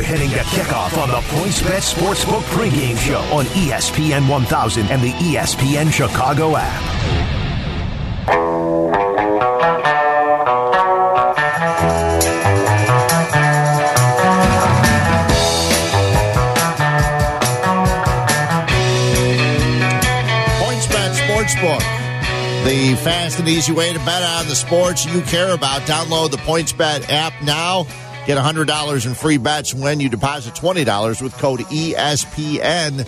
We're hitting the kickoff on the PointsBet Sportsbook pregame show on ESPN 1000 and the ESPN Chicago app. The fast and easy way to bet on the sports you care about. Download the PointsBet app now. Get $100 in free bets when you deposit $20 with code ESPN.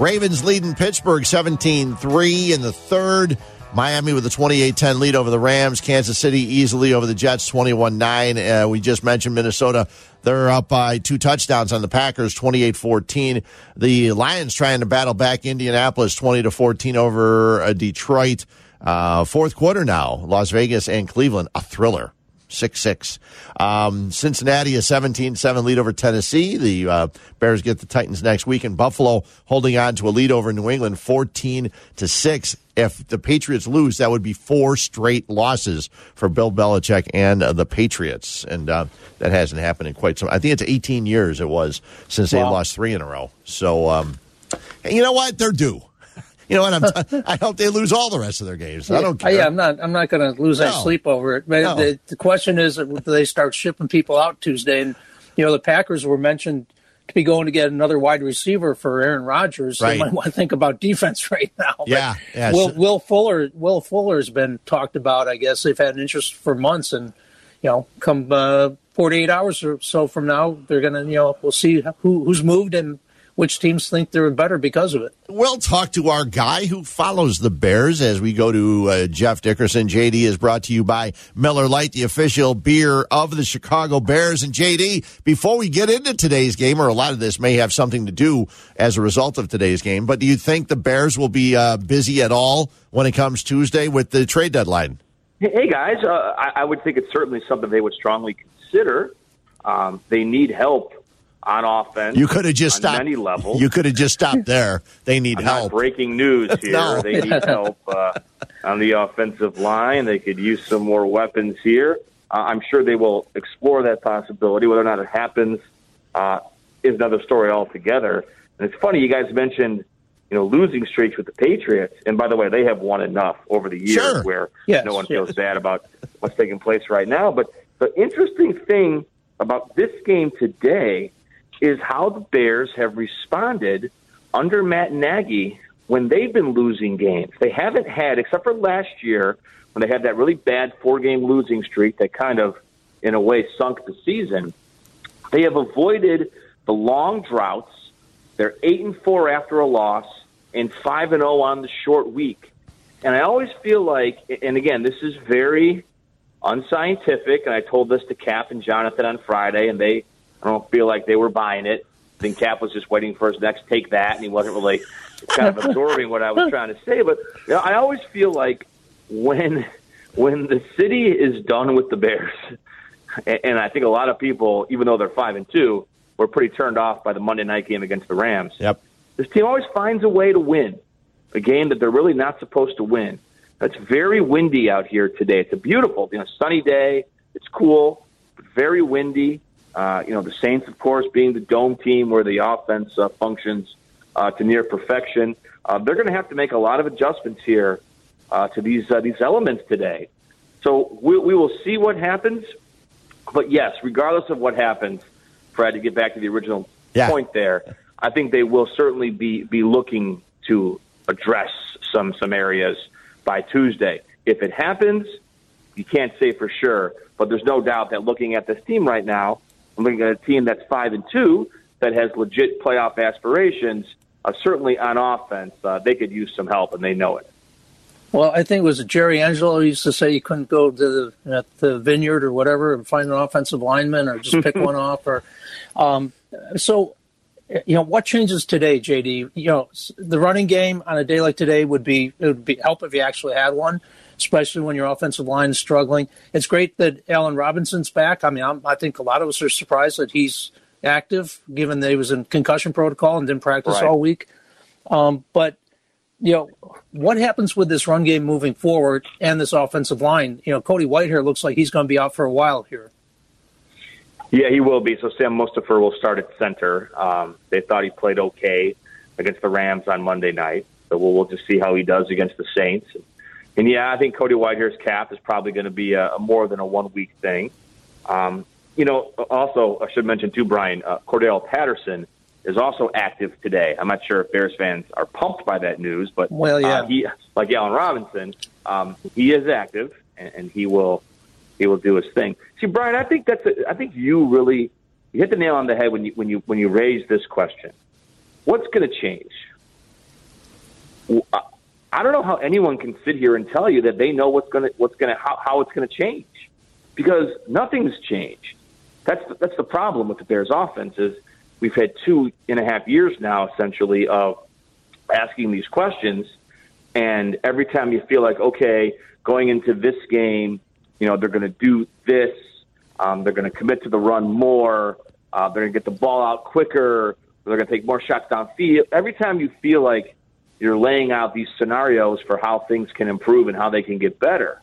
Ravens leading Pittsburgh 17 3 in the third. Miami with a 28 10 lead over the Rams. Kansas City easily over the Jets 21 9. Uh, we just mentioned Minnesota. They're up by two touchdowns on the Packers 28 14. The Lions trying to battle back Indianapolis 20 to 14 over uh, Detroit. Uh, fourth quarter now. Las Vegas and Cleveland, a thriller. 6 6. Um, Cincinnati a 17 7 lead over Tennessee. The uh, Bears get the Titans next week, and Buffalo holding on to a lead over New England 14 to 6. If the Patriots lose, that would be four straight losses for Bill Belichick and uh, the Patriots. And uh, that hasn't happened in quite some I think it's 18 years it was since they lost three in a row. So, um, you know what? They're due. You know what? I'm I hope they lose all the rest of their games. I don't Uh, care. Yeah, I'm not. I'm not going to lose any sleep over it. But No. the, the question is, do they start shipping people out Tuesday? And you know, the Packers were mentioned to be going to get another wide receiver for Aaron Rodgers. Right. They might want to think about defense right now. Yeah, yeah, Will Will Fuller Will Fuller has been talked about. I guess they've had an interest for months, and you know, come uh, 48 hours or so from now, they're going to you know we'll see who who's moved and which teams think they're better because of it. We'll talk to our guy who follows the Bears as we go to uh, Jeff Dickerson. JD is brought to you by Miller Lite, the official beer of the Chicago Bears. And JD, before we get into today's game, or a lot of this may have something to do as a result of today's game, but do you think the Bears will be uh, busy at all when it comes Tuesday with the trade deadline? Hey guys, uh, I, I would think it's certainly something they would strongly consider. Um, they need help on offense. You could have just on stopped. many levels. You could have just stopped there. They need I'm help. Not breaking news here. No. They need help uh, on the offensive line. They could use some more weapons here. Uh, I'm sure they will explore that possibility. Whether or not it happens uh, is another story altogether. And it's funny you guys mentioned, you know, losing streaks with the Patriots. And by the way, they have won enough over the years Sure. where Yes, no one yes. feels bad about what's taking place right now. But the interesting thing about this game today is how the Bears have responded under Matt Nagy when they've been losing games. They haven't had, except for last year when they had that really bad four game losing streak that kind of, in a way, sunk the season. They have avoided the long droughts. They're eight and four after a loss and five and zero on the short week. And I always feel like, and again, this is very unscientific. And I told this to Cap and Jonathan on Friday, and they, I don't feel like they were buying it. I think Cap was just waiting for his next take that, and he wasn't really kind of absorbing what I was trying to say. But you know, I always feel like when when the city is done with the Bears, and, and I think a lot of people, even though they're five and two, were pretty turned off by the Monday night game against the Rams. Yep. This team always finds a way to win a game that they're really not supposed to win. It's very windy out here today. It's a beautiful, you know, sunny day. It's cool, but very windy. Uh, you know, the Saints, of course, being the dome team where the offense uh, functions uh, to near perfection. Uh, they're going to have to make a lot of adjustments here uh, to these uh, these elements today. So we, we will see what happens. But yes, regardless of what happens, Fred, to get back to the original Yeah. point there, I think they will certainly be be looking to address some some areas by Tuesday. If it happens, you can't say for sure, but there's no doubt that looking at this team right now, I'm looking at a team that's five and two that has legit playoff aspirations. Uh, certainly on offense, uh, they could use some help, and they know it. Well, I think it was Jerry Angelo who used to say you couldn't go to the, at the vineyard or whatever and find an offensive lineman or just pick one off. Or um, so, you know, what changes today, JD? You know, the running game on a day like today would be it would be help if you actually had one, especially when your offensive line is struggling. It's great that Allen Robinson's back. I mean, I'm, I think a lot of us are surprised that he's active, given that he was in concussion protocol and didn't practice Right. all week. Um, but you know, what happens with this run game moving forward and this offensive line? You know, Cody Whitehair looks like he's going to be out for a while here. Yeah, he will be. So Sam Mustipher will start at center. Um, they thought he played okay against the Rams on Monday night. So we'll, we'll just see how he does against the Saints. And yeah, I think Cody Whitehair's cap is probably going to be a, a more than a one week thing. Um, you know, also I should mention too, Brian uh, Cordarrelle Patterson is also active today. I'm not sure if Bears fans are pumped by that news, but well, yeah, uh, he like Allen Robinson, um, he is active and, and he will he will do his thing. See, Brian, I think that's a, I think you really you hit the nail on the head when you when you when you raise this question. What's going to change? I don't know how anyone can sit here and tell you that they know what's going to what's going to how, how it's going to change because nothing's changed. That's the, that's the problem with the Bears' offense is we've had two and a half years now essentially of asking these questions, and every time you feel like okay, going into this game, you know they're going to do this, um, they're going to commit to the run more, uh, they're going to get the ball out quicker, they're going to take more shots downfield. Every time you feel like you're laying out these scenarios for how things can improve and how they can get better,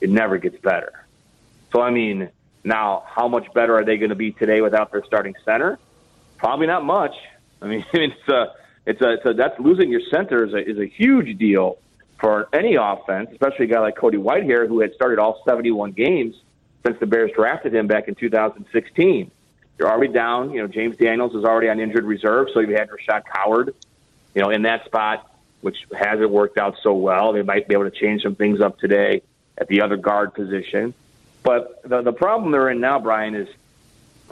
it never gets better. So I mean, now how much better are they going to be today without their starting center? Probably not much. I mean, it's a, it's a, it's a that's losing your center is a, is a huge deal for any offense, especially a guy like Cody Whitehair who had started all 71 games since the Bears drafted him back in 2016. You're already down. You know, James Daniels is already on injured reserve, so you had Rashaad Coward, you know, in that spot, which hasn't worked out so well. They might be able to change some things up today at the other guard position. But the, the problem they're in now, Brian, is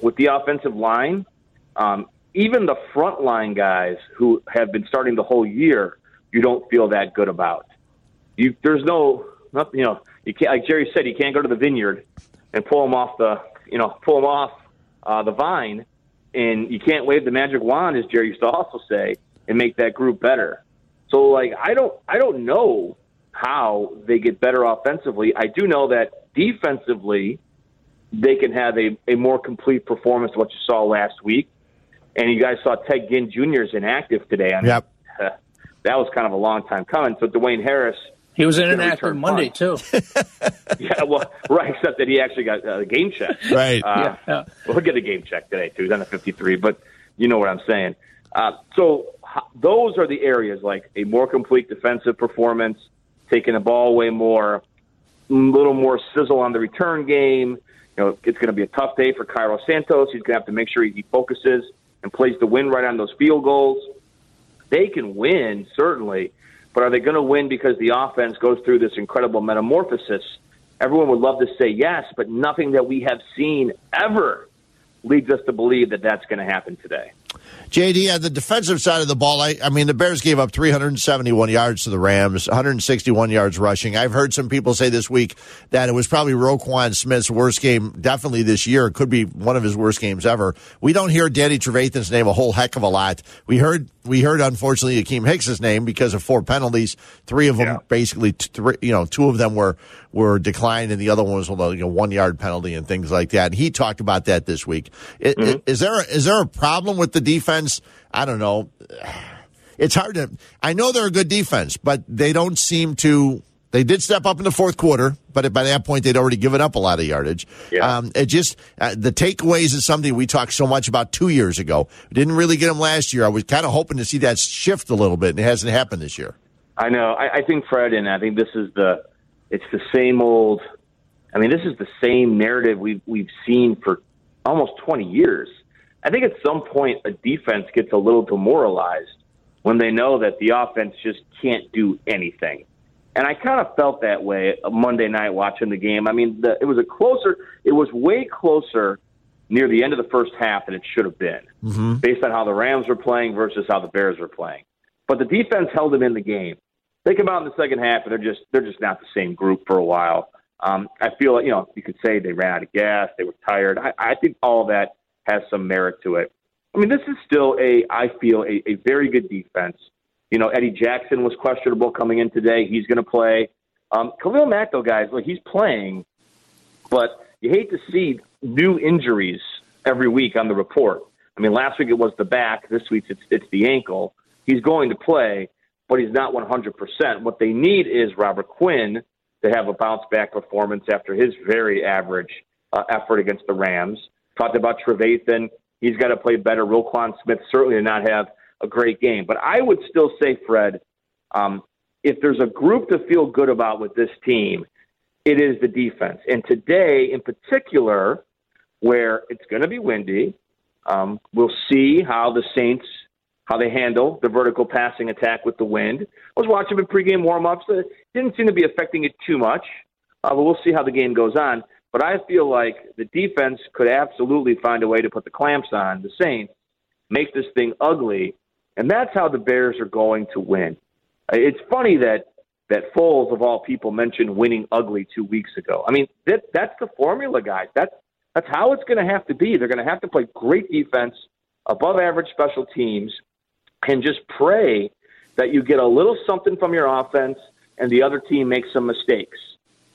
with the offensive line, um, even the front line guys who have been starting the whole year, you don't feel that good about. You, there's no, not, you know, you can't, like Jerry said, you can't go to the vineyard and pull them off the, you know, pull them off uh, the vine, and you can't wave the magic wand, as Jerry used to also say, and make that group better. So, like, I don't, I don't know how they get better offensively. I do know that defensively, they can have a, a more complete performance than what you saw last week. And you guys saw Ted Ginn Jr. is inactive today. I mean, yep. Uh, that was kind of a long time coming. So Dwayne Harris. He was inactive Monday, too. yeah, well, right, except that he actually got a game check. Right. Uh, yeah, yeah. Well, he'll get a game check today, too. He's on a 53, but you know what I'm saying. Uh, so those are the areas like a more complete defensive performance, taking the ball away more, a little more sizzle on the return game. You know, it's going to be a tough day for Cairo Santos. He's going to have to make sure he focuses and plays the win right on those field goals. They can win, certainly, but are they going to win because the offense goes through this incredible metamorphosis? Everyone would love to say yes, but nothing that we have seen ever leads us to believe that that's going to happen today. JD, on the defensive side of the ball, I, I, mean, the Bears gave up 371 yards to the Rams, 161 yards rushing. I've heard some people say this week that it was probably Roquan Smith's worst game, definitely this year. It could be one of his worst games ever. We don't hear Danny Trevathan's name a whole heck of a lot. We heard, we heard, unfortunately, Akiem Hicks's name because of four penalties. Three of them, yeah. basically, three, you know, two of them were were declined, and the other one was you know, one yard penalty and things like that. And he talked about that this week. mm-hmm. Is there a, is there a problem with the defense? I don't know. It's hard to. I know they're a good defense, but they don't seem to. They did step up in the fourth quarter, but by that point they'd already given up a lot of yardage. Yeah. Um, it just uh, the takeaways is something we talked so much about two years ago. Didn't really get them last year. I was kind of hoping to see that shift a little bit, and it hasn't happened this year. I know. I, I think Fred, and I think this is the it's the same old. I mean, this is the same narrative we've we've seen for almost 20 years. I think at some point a defense gets a little demoralized when they know that the offense just can't do anything. And I kind of felt that way Monday night watching the game. I mean, the, it was a closer, it was way closer near the end of the first half than it should have been, mm-hmm. based on how the Rams were playing versus how the Bears were playing. But the defense held them in the game they come out in the second half and they're just they're just not the same group for a while. Um, I feel like you know you could say they ran out of gas, they were tired. I, I think all that has some merit to it. I mean, this is still a I feel a, a very good defense. You know, Eddie Jackson was questionable coming in today. He's going to play. Um, Khalil Mack, though, guys, like he's playing, but you hate to see new injuries every week on the report. I mean, last week it was the back. This week it's it's the ankle. He's going to play, but he's not 100%. What they need is Robert Quinn to have a bounce back performance after his very average uh, effort against the Rams. Talked about Trevathan. He's got to play better. Roquan Smith certainly did not have a great game. But I would still say, Fred, um, if there's a group to feel good about with this team, it is the defense. And today, in particular, where it's going to be windy, um, we'll see how the Saints how they handle the vertical passing attack with the wind. I was watching the pregame warmups. It didn't seem to be affecting it too much, uh, but we'll see how the game goes on. But I feel like the defense could absolutely find a way to put the clamps on the Saints, make this thing ugly, and that's how the Bears are going to win. Uh, it's funny that that Foles of all people mentioned winning ugly two weeks ago. I mean, that that's the formula, guys. That's that's how it's going to have to be. They're going to have to play great defense, above average special teams, and just pray that you get a little something from your offense and the other team makes some mistakes.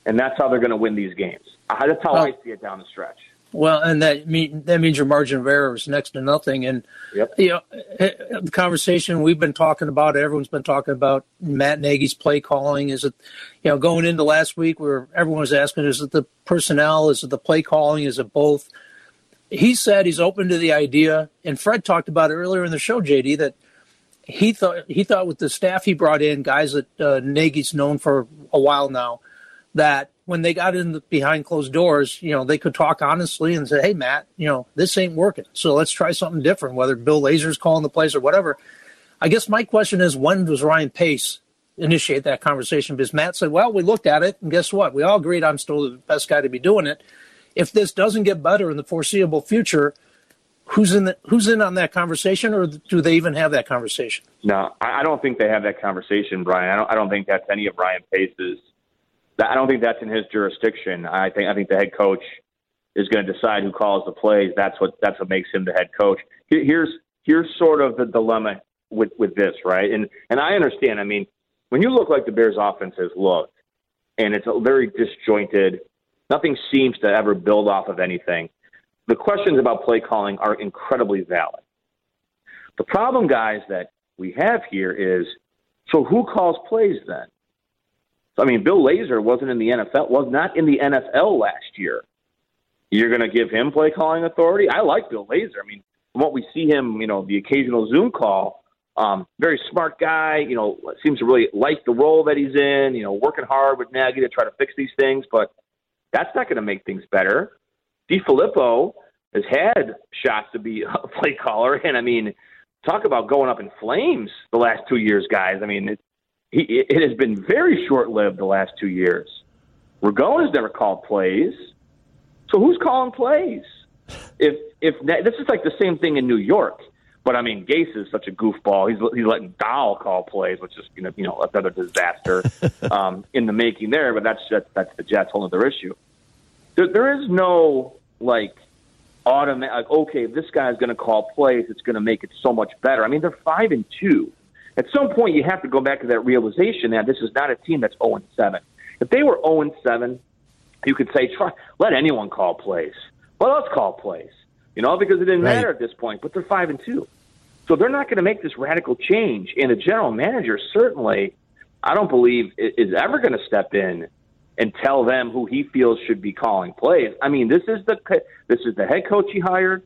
And that's how they're going to win these games. That's how I see it down the stretch. Well, and that mean that means your margin of error is next to nothing. And yep. you know, eh, the conversation we've been talking about, everyone's been talking about Matt Nagy's play calling. Is it, you know, going into last week where everyone was asking, is it the personnel? Is it the play calling? Is it both? He said he's open to the idea, and Fred talked about it earlier in the show, JD, that he thought he thought with the staff he brought in, guys that uh, Nagy's known for a while now, that when they got in the, behind closed doors, you know, they could talk honestly and say, "Hey, Matt, you know, this ain't working, so let's try something different." Whether Bill Lazor's calling the plays or whatever. I guess my question is, when does Ryan Pace initiate that conversation? Because Matt said, "Well, we looked at it, and guess what? We all agreed I'm still the best guy to be doing it. If this doesn't get better in the foreseeable future." who's in the, who's in on that conversation, or do they even have that conversation? No, I don't think they have that conversation, Brian. I don't. I don't think that's any of Ryan Pace's. I don't think that's in his jurisdiction. I think I think the head coach is going to decide who calls the plays. That's what that's what makes him the head coach. Here's here's sort of the dilemma with with this, right? And and I understand. I mean, when you look like the Bears' offense has looked, and it's very disjointed. Nothing seems to ever build off of anything the questions about play calling are incredibly valid. The problem, guys, that we have here is so who calls plays then? So, I mean, Bill Lazor wasn't in the NFL, was not in the NFL last year. You're going to give him play calling authority? I like Bill Lazor. I mean, from what we see him, you know, the occasional Zoom call, um, very smart guy, you know, seems to really like the role that he's in, you know, working hard with Nagy to try to fix these things, but that's not going to make things better. DeFilippo has had shots to be a play caller, and I mean, talk about going up in flames the last two years, guys. I mean, he, it has been very short lived the last two years. Ragone has never called plays, so who's calling plays? If if this is like the same thing in New York, but I mean, Gase is such a goofball. He's he's letting Dahl call plays, which is you know you know another disaster um, in the making there. But that's that's, that's the Jets' whole other issue. There, there is no like automatic. Like, okay, if this guy's going to call plays, it's going to make it so much better. I mean, they're five and two. At some point, you have to go back to that realization that this is not a team that's zero oh and seven. If they were zero and seven, you could say, try let anyone call plays. Let us call plays. You know, because it didn't right. matter at this point. But they're five and two, so they're not going to make this radical change. And the general manager certainly, I don't believe, is ever going to step in and tell them who he feels should be calling plays. I mean, this is the this is the head coach he hired.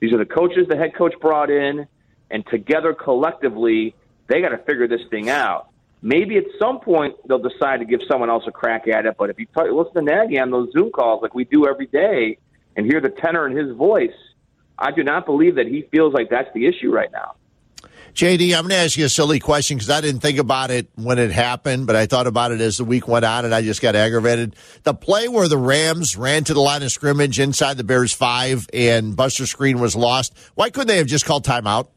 These are the coaches the head coach brought in, and together collectively, they got to figure this thing out. Maybe at some point they'll decide to give someone else a crack at it. But if you talk, listen to Nagy on those Zoom calls like we do every day, and hear the tenor in his voice, I do not believe that he feels like that's the issue right now. JD, I'm going to ask you a silly question because I didn't think about it when it happened, but I thought about it as the week went on and I just got aggravated. The play where the Rams ran to the line of scrimmage inside the Bears five and Buster Skrine was lost, why couldn't they have just called timeout?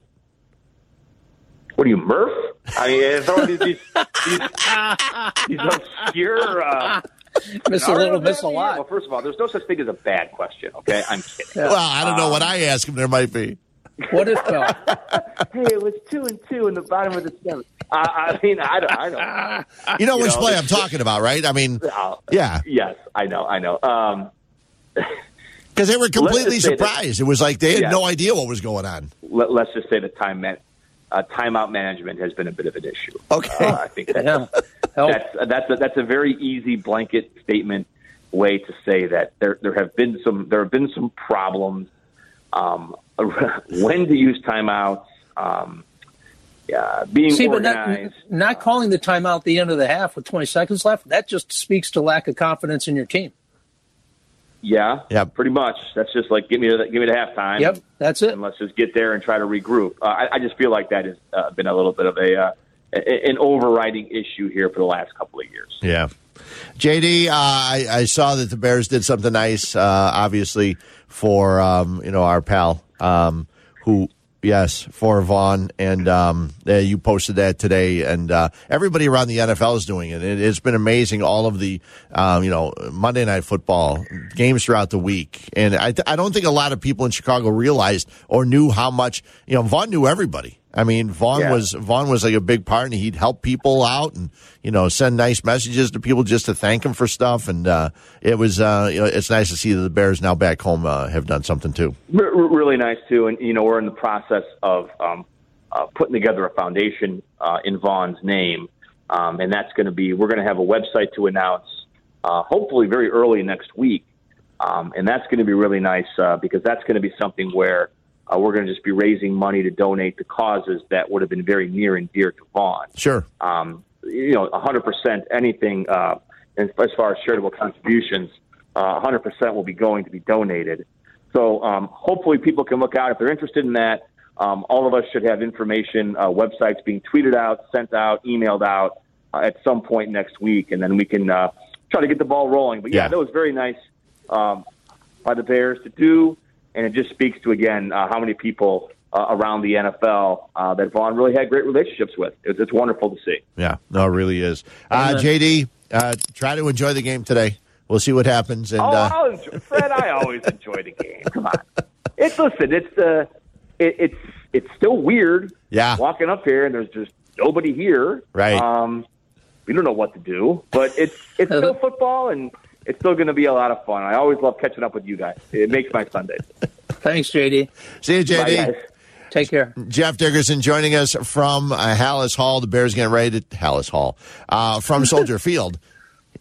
What are you, Murph? I mean, it's all these, these, these, these obscure. Uh, miss a little, miss a lot. Well, first of all, there's no such thing as a bad question. Okay, I'm kidding. Well, I don't know um, what I ask him. There might be. What if though? hey, it was two and two in the bottom of the seventh. I, I mean, I don't, I don't. You know you which know, play I'm talking about, right? I mean, uh, yeah. Yes, I know, I know. Um, because they were completely surprised. That, it was like they had yeah. no idea what was going on. Let, us just say the time man, uh, timeout management has been a bit of an issue. Okay, uh, I think that's, yeah. that's that's a, that's a very easy blanket statement way to say that there there have been some there have been some problems. Um, when to use timeouts, um, uh, being See, organized. but not, not calling the timeout at the end of the half with 20 seconds left, that just speaks to lack of confidence in your team. Yeah, Yep. pretty much. That's just like give me the, give me the halftime. Yep, that's it. and let's just get there and try to regroup. Uh, I, I just feel like that has uh, been a little bit of a uh, an overriding issue here for the last couple of years. Yeah. JD, uh, I, I saw that the Bears did something nice, uh, obviously, for, um, you know, our pal, um, who, yes, for Vaughn. And um, uh, you posted that today. And uh, everybody around the NFL is doing it. it it's been amazing, all of the, um, you know, Monday Night Football games throughout the week. And I, I don't think a lot of people in Chicago realized or knew how much, you know, Vaughn knew everybody. I mean, Vaughn Yeah. was Vaughn was like a big part, and he'd help people out, and you know, send nice messages to people just to thank him for stuff. And uh, it was, uh, you know, it's nice to see that the Bears now back home uh, have done something too. R- really nice too, and you know we're in the process of um, uh, putting together a foundation uh, in Vaughn's name, um, and that's going to be we're going to have a website to announce, uh, hopefully very early next week, um, and that's going to be really nice uh, because that's going to be something where uh, we're going to just be raising money to donate to causes that would have been very near and dear to Vaughn. Sure. um, you know, 100% anything uh, as, far as charitable contributions, uh, 100% will be going to be donated. So um, hopefully people can look out if they're interested in that. Um, all of us should have information, uh, websites being tweeted out, sent out, emailed out uh, at some point next week, and then we can uh, try to get the ball rolling. But yeah, Yeah. that was very nice um, by the Bears to do, and it just speaks to again uh, how many people uh, around the NFL uh, that Vaughn really had great relationships with. It's, it's wonderful to see. Yeah, no, it really is. Uh, JD, uh, try to enjoy the game today. We'll see what happens. And Oh, uh, I'll enjoy, Fred, I always enjoy the game. Come on, it's listen, it's uh, it, it's it's still weird. Yeah. walking up here and there's just nobody here. Right. Um, we don't know what to do, but it's it's still football and it's still going to be a lot of fun. I always love catching up with you guys. It makes my Sundays. Thanks, JD. see you, Bye, JD. guys. Take care. Jeff Dickerson joining us from uh, Halas Hall. The Bears getting ready to Halas Hall uh, from Soldier Field.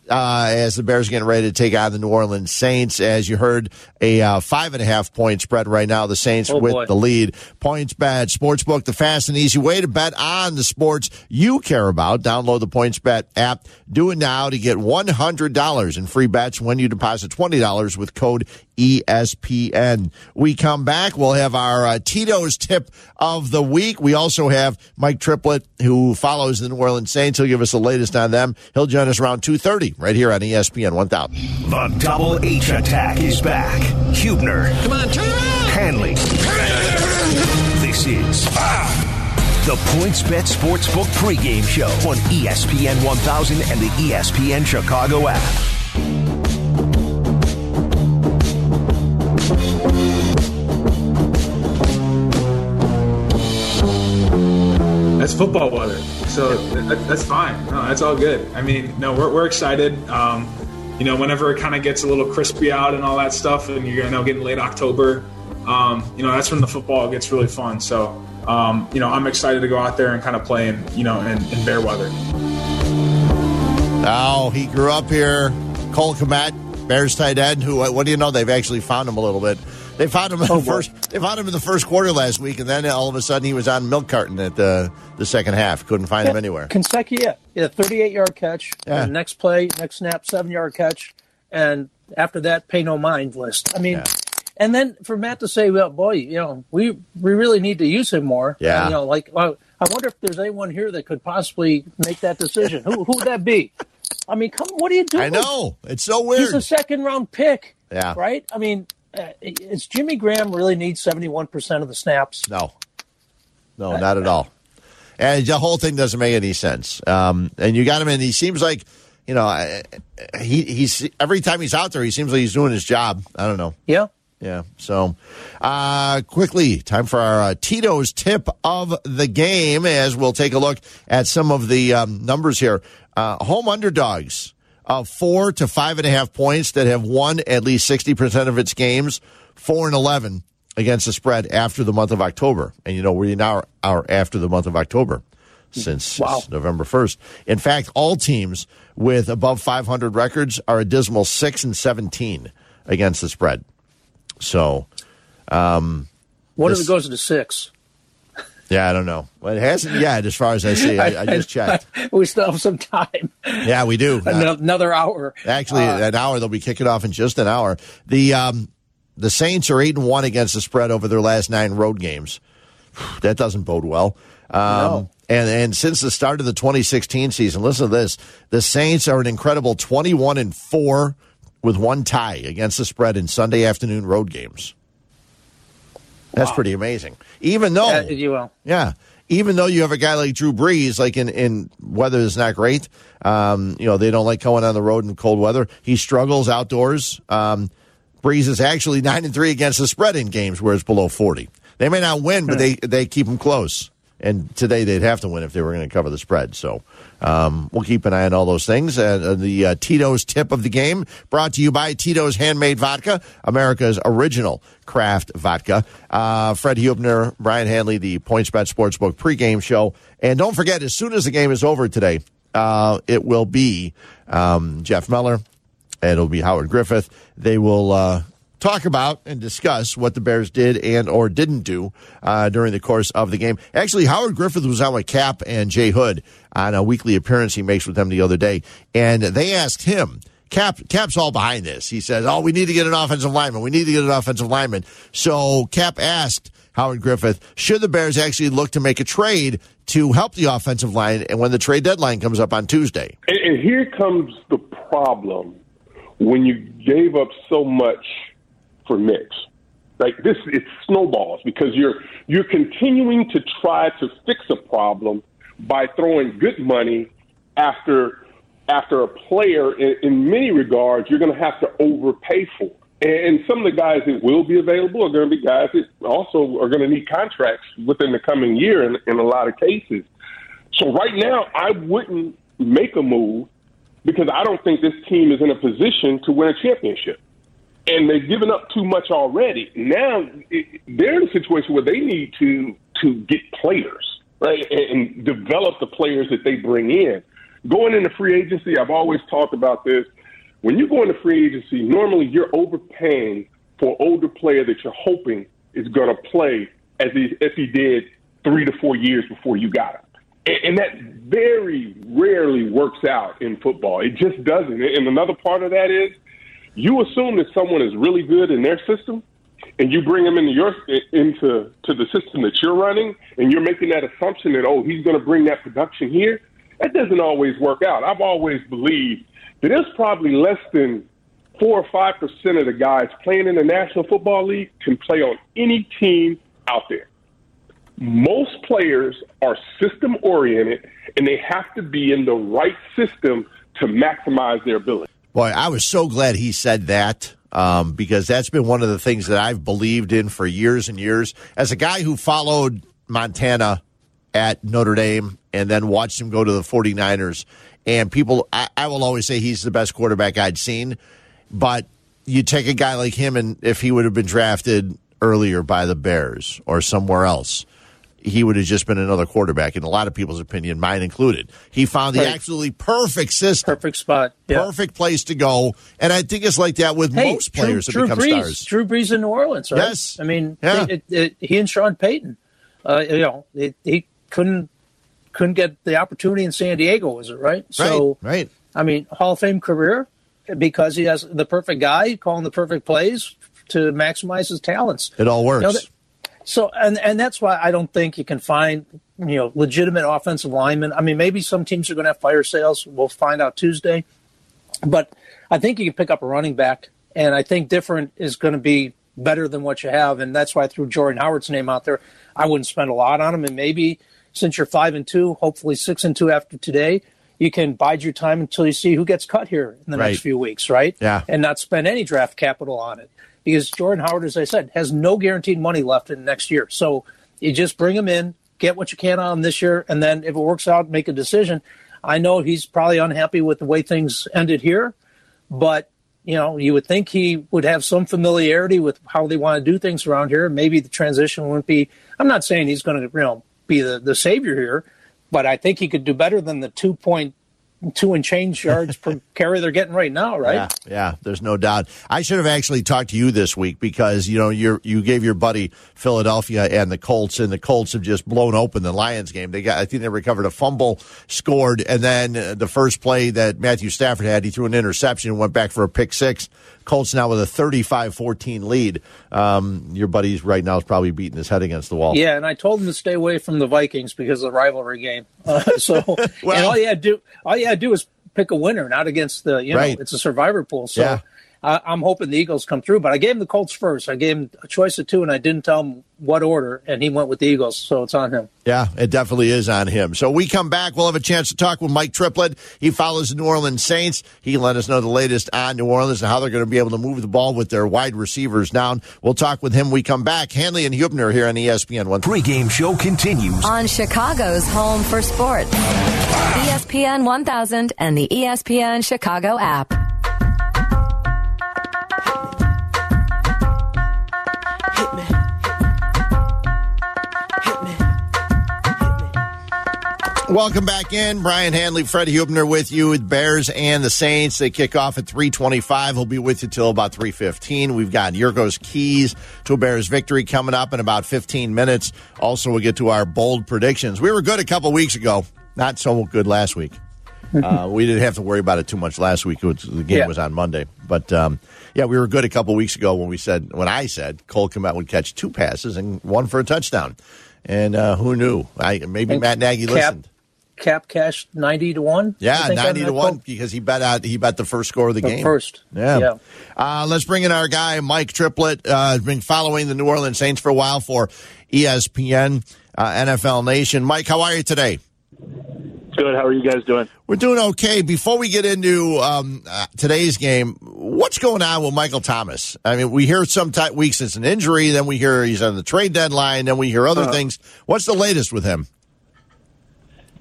Uh, as the Bears getting ready to take on the New Orleans Saints, as you heard, a uh, five and a half point spread right now. The Saints Oh, with boy. the lead. Points bet sportsbook, the fast and easy way to bet on the sports you care about. Download the Points Bet app. Do it now to get one hundred dollars in free bets when you deposit twenty dollars with code ESPN. We come back. We'll have our uh, Tito's tip of the week. We also have Mike Triplett, who follows the New Orleans Saints. He'll give us the latest on them. He'll join us around 2.30 right here on ESPN 1000. The Double H Attack is back. Hubner. Come on, turn around. Hanley. This is the Points Bet Sportsbook pregame show on ESPN 1000 and the ESPN Chicago app. Football weather, so that, that's fine. No, that's all good. I mean, no, we're, we're excited. Um, you know, whenever it kind of gets a little crispy out and all that stuff, and you're you know getting late October, um, you know that's when the football gets really fun. So, um, you know, I'm excited to go out there and kind of play in you know in, in bear weather. Oh, he grew up here. Cole Kmet, Bears tight end. Who? What do you know? They've actually found him a little bit. They found him in the oh, first. They found him in the first quarter last week, and then all of a sudden he was on milk carton at the the second half. Couldn't find him anywhere. Consecutive, yeah, 38 yard catch. Yeah. And next play, next snap, seven yard catch. And after that, pay no mind list. I mean, Yeah. and then for Matt to say, well, boy, you know, we we really need to use him more. Yeah. You know, like, well, I wonder if there's anyone here that could possibly make that decision. who who would that be? I mean, come, what are you doing? I know it's so weird. He's a second round pick. Yeah. Right? I mean, uh, is Jimmy Graham really need 71% of the snaps? No, no, not at all. And the whole thing doesn't make any sense. Um, and you got him in. He seems like, you know, he he's every time he's out there, he seems like he's doing his job. I don't know. Yeah. Yeah. So, uh, quickly, time for our uh, Tito's tip of the game as we'll take a look at some of the um, numbers here. Uh, home underdogs, uh, four to five and a half points that have won at least 60% of its games, four and 11 against the spread after the month of October. And you know, we now are after the month of October. since Wow. November 1st. In fact, all teams with above 500 records are a dismal 6 and 17 against the spread. So, What if it goes to six? Yeah, I don't know. Well, it hasn't yet, as far as I see. I, I just checked. we still have some time. Yeah, we do. Uh, Another hour. Actually, an hour. They'll be kicking off in just an hour. The um, the Saints are eight and one against the spread over their last nine road games. That doesn't bode well. Um, No. And and since the start of the 2016 season, listen to this: the Saints are an incredible 21 and four with one tie against the spread in Sunday afternoon road games. That's pretty amazing. Even though Uh, you will. yeah. Even though you have a guy like Drew Brees, like in, in weather is not great, um, you know, they don't like going on the road in cold weather. He struggles outdoors. Um, Brees is actually nine and three against the spread in games where it's below 40. They may not win, but they, they keep them close. And today they'd have to win if they were going to cover the spread. So um, we'll keep an eye on all those things. Uh, the uh, Tito's tip of the game brought to you by Tito's Handmade Vodka, America's original craft vodka. Uh, Fred Hubner, Brian Hanley, the PointsBet Sportsbook pregame show. And don't forget, as soon as the game is over today, uh, it will be um, Jeff Meller and it'll be Howard Griffith. They will uh, talk about and discuss what the Bears did and or didn't do uh, during the course of the game. Actually, Howard Griffith was on with Cap and Jay Hood on a weekly appearance he makes with them the other day, and they asked him. Cap Cap's all behind this. He says, "Oh, we need to get an offensive lineman. We need to get an offensive lineman." So Cap asked Howard Griffith, "Should the Bears actually look to make a trade to help the offensive line?" And when the trade deadline comes up on Tuesday, And, and here comes the problem when you gave up so much for Mix. Like this, it snowballs because you're you're continuing to try to fix a problem by throwing good money after after a player. In, in many regards, you're going to have to overpay for. And, and some of the guys that will be available are going to be guys that also are going to need contracts within the coming year in, in a lot of cases. So right now, I wouldn't make a move because I don't think this team is in a position to win a championship. And they've given up too much already. Now it, they're in a situation where they need to to get players, right, and, and develop the players that they bring in. Going into free agency, I've always talked about this. When you go into free agency, normally you're overpaying for older player that you're hoping is going to play as he, if he did three to four years before you got him. And, and that very rarely works out in football. It just doesn't. And another part of that is you assume that someone is really good in their system, and you bring them into your into to the system that you're running, and you're making that assumption that oh he's going to bring that production here. That doesn't always work out. I've always believed that it's probably less than four or five percent of the guys playing in the National Football League can play on any team out there. Most players are system oriented, and they have to be in the right system to maximize their ability. Boy, I was so glad he said that um, because that's been one of the things that I've believed in for years and years. As a guy who followed Montana at Notre Dame and then watched him go to the 49ers, and people, I, I will always say he's the best quarterback I'd seen. But you take a guy like him, and if he would have been drafted earlier by the Bears or somewhere else, he would have just been another quarterback, in a lot of people's opinion, mine included. He found the Right. absolutely perfect system Perfect spot. Yeah. perfect place to go. And I think it's like that with Hey, most players Drew, that become Drew Brees, stars. Drew Brees in New Orleans, right? Yes. I mean, Yeah. it, it, he and Sean Payton, uh, you know, it, he couldn't couldn't get the opportunity in San Diego, was it right? So, right, right. I mean, Hall of Fame career because he has the perfect guy calling the perfect plays to maximize his talents. It all works. You know, So, and and that's why I don't think you can find you know legitimate offensive linemen. I mean, maybe some teams are going to have fire sales. We'll find out Tuesday, but I think you can pick up a running back, and I think different is going to be better than what you have, and that's why I threw Jordan Howard's name out there. I wouldn't spend a lot on him, and maybe since you're five and two, hopefully six and two after today, you can bide your time until you see who gets cut here in the Right. next few weeks, right? Yeah. and not spend any draft capital on it because Jordan Howard, as I said, has no guaranteed money left in next year. So you just bring him in, get what you can on this year, and then if it works out, make a decision. I know he's probably unhappy with the way things ended here, but you know, you would think he would have some familiarity with how they want to do things around here. Maybe the transition wouldn't be. I'm not saying he's going to, you know, be the, the savior here, but I think he could do better than the two point two and change yards per carry they're getting right now, right? Yeah, yeah, there's no doubt. I should have actually talked to you this week because you know you you gave your buddy Philadelphia and the Colts, and the Colts have just blown open the Lions game. They got, I think they recovered a fumble, scored, and then the first play that Matthew Stafford had, he threw an interception, and went back for a pick six. Colts now with a 35-14 lead. Um, your buddy's right now is probably beating his head against the wall. Yeah, and I told him to stay away from the Vikings because of the rivalry game. Uh, so, well, and all you had to do, all you to do is pick a winner, not against the, you know, right. it's a survivor pool. So. Yeah. I, I'm hoping the Eagles come through, but I gave him the Colts first. I gave him a choice of two, and I didn't tell him what order, and he went with the Eagles, so it's on him. Yeah, it definitely is on him. So we come back, we'll have a chance to talk with Mike Triplett. He follows the New Orleans Saints. He let us know the latest on New Orleans and how they're going to be able to move the ball with their wide receivers down. We'll talk with him. We come back. Hanley and Hubner here on ESPN One. Pregame show continues on Chicago's home for sports, ESPN 1000 and the ESPN Chicago app. Welcome back in. Brian Hanley, Freddie Hubner with you with Bears and the Saints. They kick off at 325. He'll be with you till about 315. We've got Yurko's keys to a Bears victory coming up in about 15 minutes. Also, we'll get to our bold predictions. We were good a couple weeks ago. Not so good last week. Uh, we didn't have to worry about it too much last week. Was, the game yeah. was on Monday. But um, yeah, we were good a couple weeks ago when we said, when I said Cole Kmet would catch two passes and one for a touchdown. And uh, who knew? I Maybe and Matt Nagy Cap- listened cap cash ninety to one. Yeah, ninety to one because he bet out he bet the first score of the, the game. First, yeah. yeah. Uh, let's bring in our guy Mike Triplett. Uh, has been following the New Orleans Saints for a while for ESPN, uh, NFL Nation. Mike, how are you today? Good. How are you guys doing? We're doing okay. Before we get into um, uh, today's game, what's going on with Michael Thomas? I mean, we hear some t- weeks it's an injury, then we hear he's on the trade deadline, then we hear other uh, things. What's the latest with him?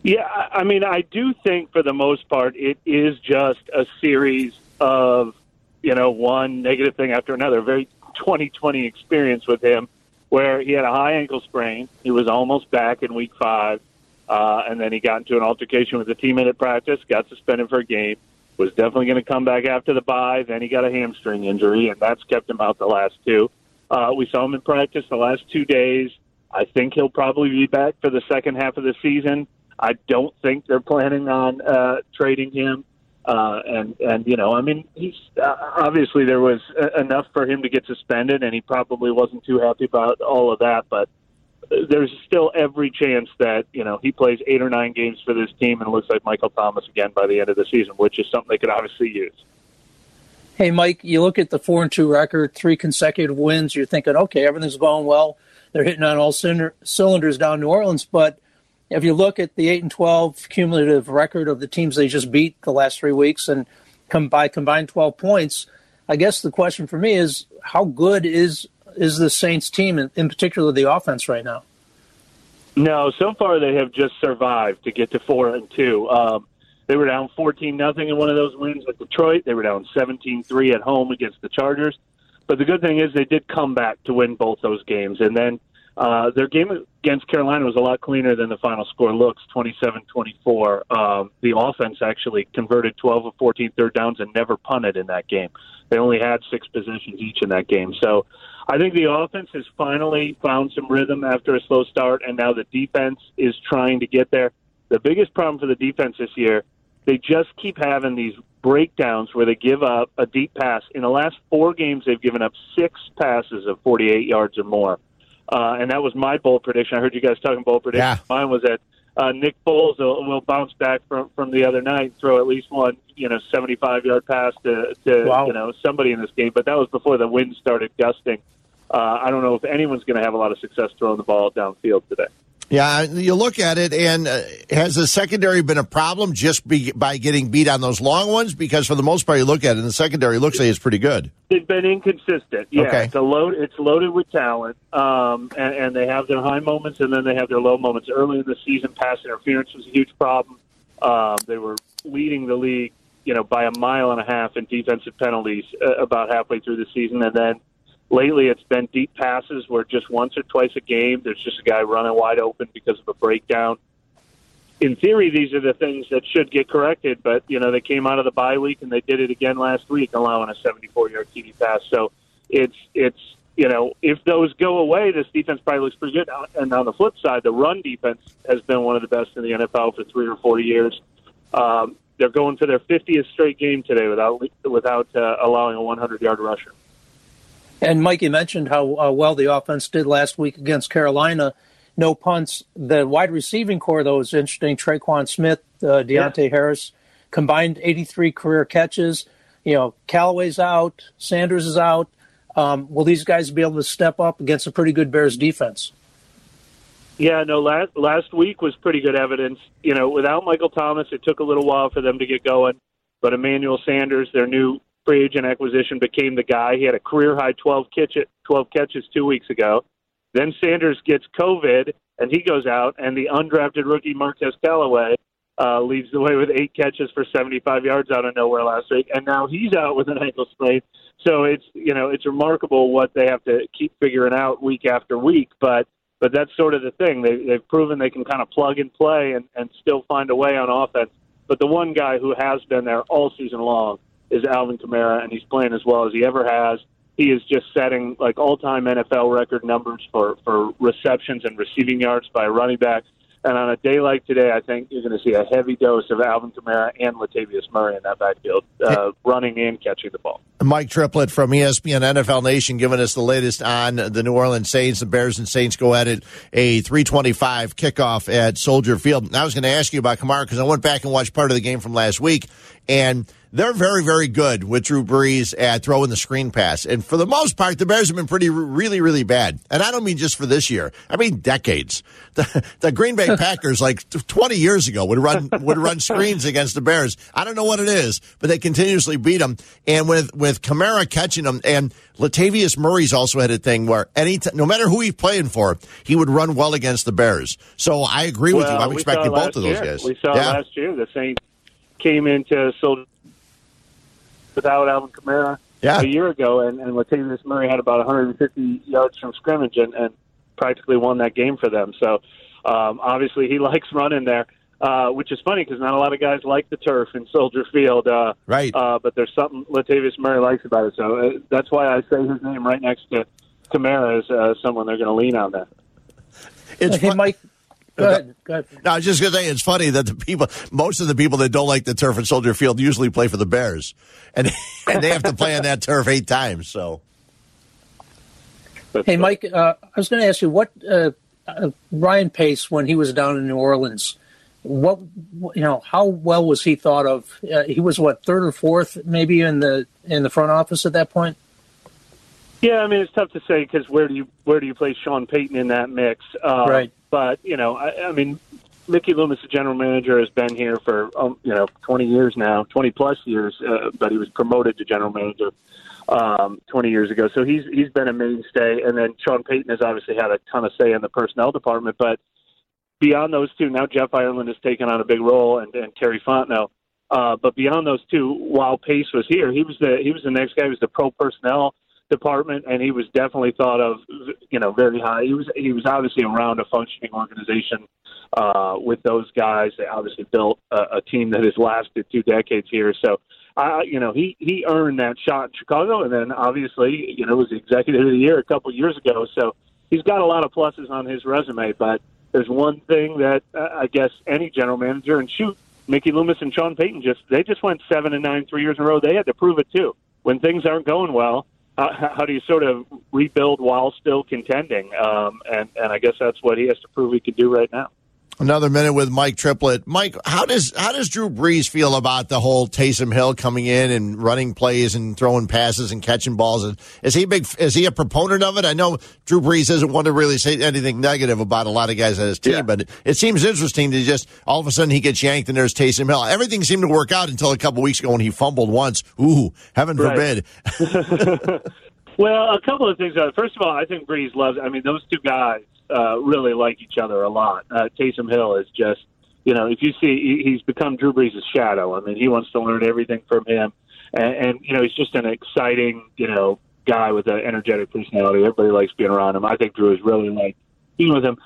Yeah, I mean, I do think for the most part it is just a series of, you know, one negative thing after another. Very 2020 experience with him where he had a high ankle sprain. He was almost back in week five. Uh, and then he got into an altercation with a teammate at practice, got suspended for a game, was definitely going to come back after the bye. Then he got a hamstring injury, and that's kept him out the last two. Uh, we saw him in practice the last two days. I think he'll probably be back for the second half of the season. I don't think they're planning on uh, trading him. Uh, and and you know, I mean, he's uh, obviously there was enough for him to get suspended, and he probably wasn't too happy about all of that. But there's still every chance that you know he plays eight or nine games for this team, and looks like Michael Thomas again by the end of the season, which is something they could obviously use. Hey, Mike, you look at the four and two record, three consecutive wins. You're thinking, okay, everything's going well. They're hitting on all cylinders down New Orleans, but if you look at the eight and twelve cumulative record of the teams they just beat the last three weeks and come by combined twelve points, I guess the question for me is how good is is the Saints team, in, in particular the offense right now? No, so far they have just survived to get to four and two. Um, they were down fourteen nothing in one of those wins with Detroit. They were down 17-3 at home against the Chargers. But the good thing is they did come back to win both those games, and then uh, their game against Carolina was a lot cleaner than the final score looks, 27-24. Um, the offense actually converted 12 of 14 third downs and never punted in that game. They only had six possessions each in that game. So I think the offense has finally found some rhythm after a slow start, and now the defense is trying to get there. The biggest problem for the defense this year, they just keep having these breakdowns where they give up a deep pass. In the last four games, they've given up six passes of 48 yards or more. Uh, and that was my bold prediction. I heard you guys talking bold prediction. Yeah. Mine was that uh, Nick Foles will, will bounce back from from the other night, throw at least one, you know, 75 yard pass to, to wow. you know somebody in this game. But that was before the wind started gusting. Uh, I don't know if anyone's going to have a lot of success throwing the ball downfield today. Yeah, you look at it, and uh, has the secondary been a problem just be, by getting beat on those long ones? Because for the most part, you look at it, and the secondary looks like it's pretty good. They've been inconsistent. Yeah, okay. it's load. It's loaded with talent, um, and, and they have their high moments, and then they have their low moments. Early in the season, pass interference was a huge problem. Um, they were leading the league, you know, by a mile and a half in defensive penalties uh, about halfway through the season, and then Lately, it's been deep passes where just once or twice a game, there's just a guy running wide open because of a breakdown. in theory, these are the things that should get corrected. But you know, they came out of the bye week and they did it again last week, allowing a 74-yard TD pass. So it's it's you know, if those go away, this defense probably looks pretty good. And on the flip side, the run defense has been one of the best in the NFL for three or four years. Um, they're going for their 50th straight game today without without uh, allowing a 100-yard rusher. And Mikey mentioned how uh, well the offense did last week against Carolina. No punts. The wide receiving core, though, is interesting. Tre'Quan Smith, uh, Deonte yeah. Harris, combined 83 career catches. You know, Callaway's out, Sanders is out. Um, will these guys be able to step up against a pretty good Bears defense? Yeah, no. Last last week was pretty good evidence. You know, without Michael Thomas, it took a little while for them to get going. But Emmanuel Sanders, their new free agent acquisition, became the guy. He had a career high 12 catch 12 catches two weeks ago. Then Sanders gets COVID and he goes out, and the undrafted rookie Marquez Callaway uh, leads the way with eight catches for 75 yards out of nowhere last week, and now he's out with an ankle sprain. So it's you know it's remarkable what they have to keep figuring out week after week, but but that's sort of the thing. They, they've proven they can kind of plug and play and, and still find a way on offense. But the one guy who has been there all season long is Alvin Kamara, and he's playing as well as he ever has. He is just setting like all-time NFL record numbers for for receptions and receiving yards by running backs. And on a day like today, I think you're going to see a heavy dose of Alvin Kamara and Latavius Murray in that backfield, uh, running and catching the ball. Mike Triplett from ESPN NFL Nation giving us the latest on the New Orleans Saints. The Bears and Saints go at it a 325 kickoff at Soldier Field. I was going to ask you about Kamara because I went back and watched part of the game from last week, and they're very, very good with Drew Brees at throwing the screen pass. And for the most part, the Bears have been pretty, really, really bad. And I don't mean just for this year. I mean decades. The, the Green Bay Packers, like 20 years ago, would run would run screens against the Bears. I don't know what it is, but they continuously beat them. And with with Kamara catching them, and Latavius Murray's also had a thing where any t- no matter who he's playing for, he would run well against the Bears. So I agree with well, you. I'm expecting both of those year. guys. We saw yeah. last year the Saints came into Soldier without Alvin Kamara yeah. a year ago, and, and Latavius Murray had about 150 yards from scrimmage and, and practically won that game for them. So um, obviously he likes running there, uh, which is funny because not a lot of guys like the turf in Soldier Field. Uh, right. Uh, but there's something Latavius Murray likes about it. So uh, that's why I say his name right next to Kamara as uh, someone they're going to lean on there. It's hey, fun- Mike. Go ahead. Go ahead. No, I was just going to say it's funny that the people, most of the people that don't like the turf at Soldier Field usually play for the Bears, and and they have to play on that turf eight times. So, hey, Mike, uh, I was going to ask you what uh, uh, Ryan Pace when he was down in New Orleans. What you know? How well was he thought of? Uh, he was what third or fourth, maybe in the in the front office at that point. Yeah, I mean it's tough to say because where do you where do you place Sean Payton in that mix? Uh, right. But you know, I, I mean, Mickey Loomis, the general manager, has been here for um, you know 20 years now, 20 plus years. Uh, but he was promoted to general manager um, 20 years ago, so he's he's been a mainstay. And then Sean Payton has obviously had a ton of say in the personnel department. But beyond those two, now Jeff Ireland has taken on a big role, and, and Terry Fontenot. Uh, but beyond those two, while Pace was here, he was the he was the next guy. He was the pro personnel department, and he was definitely thought of, you know, very high. He was he was obviously around a functioning organization uh, with those guys. They obviously built a, a team that has lasted two decades here. So, I, you know, he he earned that shot in Chicago, and then obviously, you know, was the executive of the year a couple years ago. So he's got a lot of pluses on his resume. But there's one thing that uh, I guess any general manager and shoot. Mickey Loomis and Sean Payton just they just went seven and nine three years in a row. They had to prove it too. When things aren't going well, how, how do you sort of rebuild while still contending? Um, and and I guess that's what he has to prove he can do right now. Another minute with Mike Triplett. Mike, how does how does Drew Brees feel about the whole Taysom Hill coming in and running plays and throwing passes and catching balls? Is he big? Is he a proponent of it? I know Drew Brees doesn't want to really say anything negative about a lot of guys on his team, yeah. but it, it, seems interesting to just all of a sudden he gets yanked and there's Taysom Hill. Everything seemed to work out until a couple weeks ago when he fumbled once. Ooh, heaven forbid. well, a couple of things. First of all, I think Brees loves. I mean, those two guys uh, really like each other a lot. Uh, Taysom Hill is just, you know, if you see, he's become Drew Brees' shadow. I mean, he wants to learn everything from him, and, and you know, he's just an exciting, you know, guy with an energetic personality. Everybody likes being around him. I think Drew is really like being with him.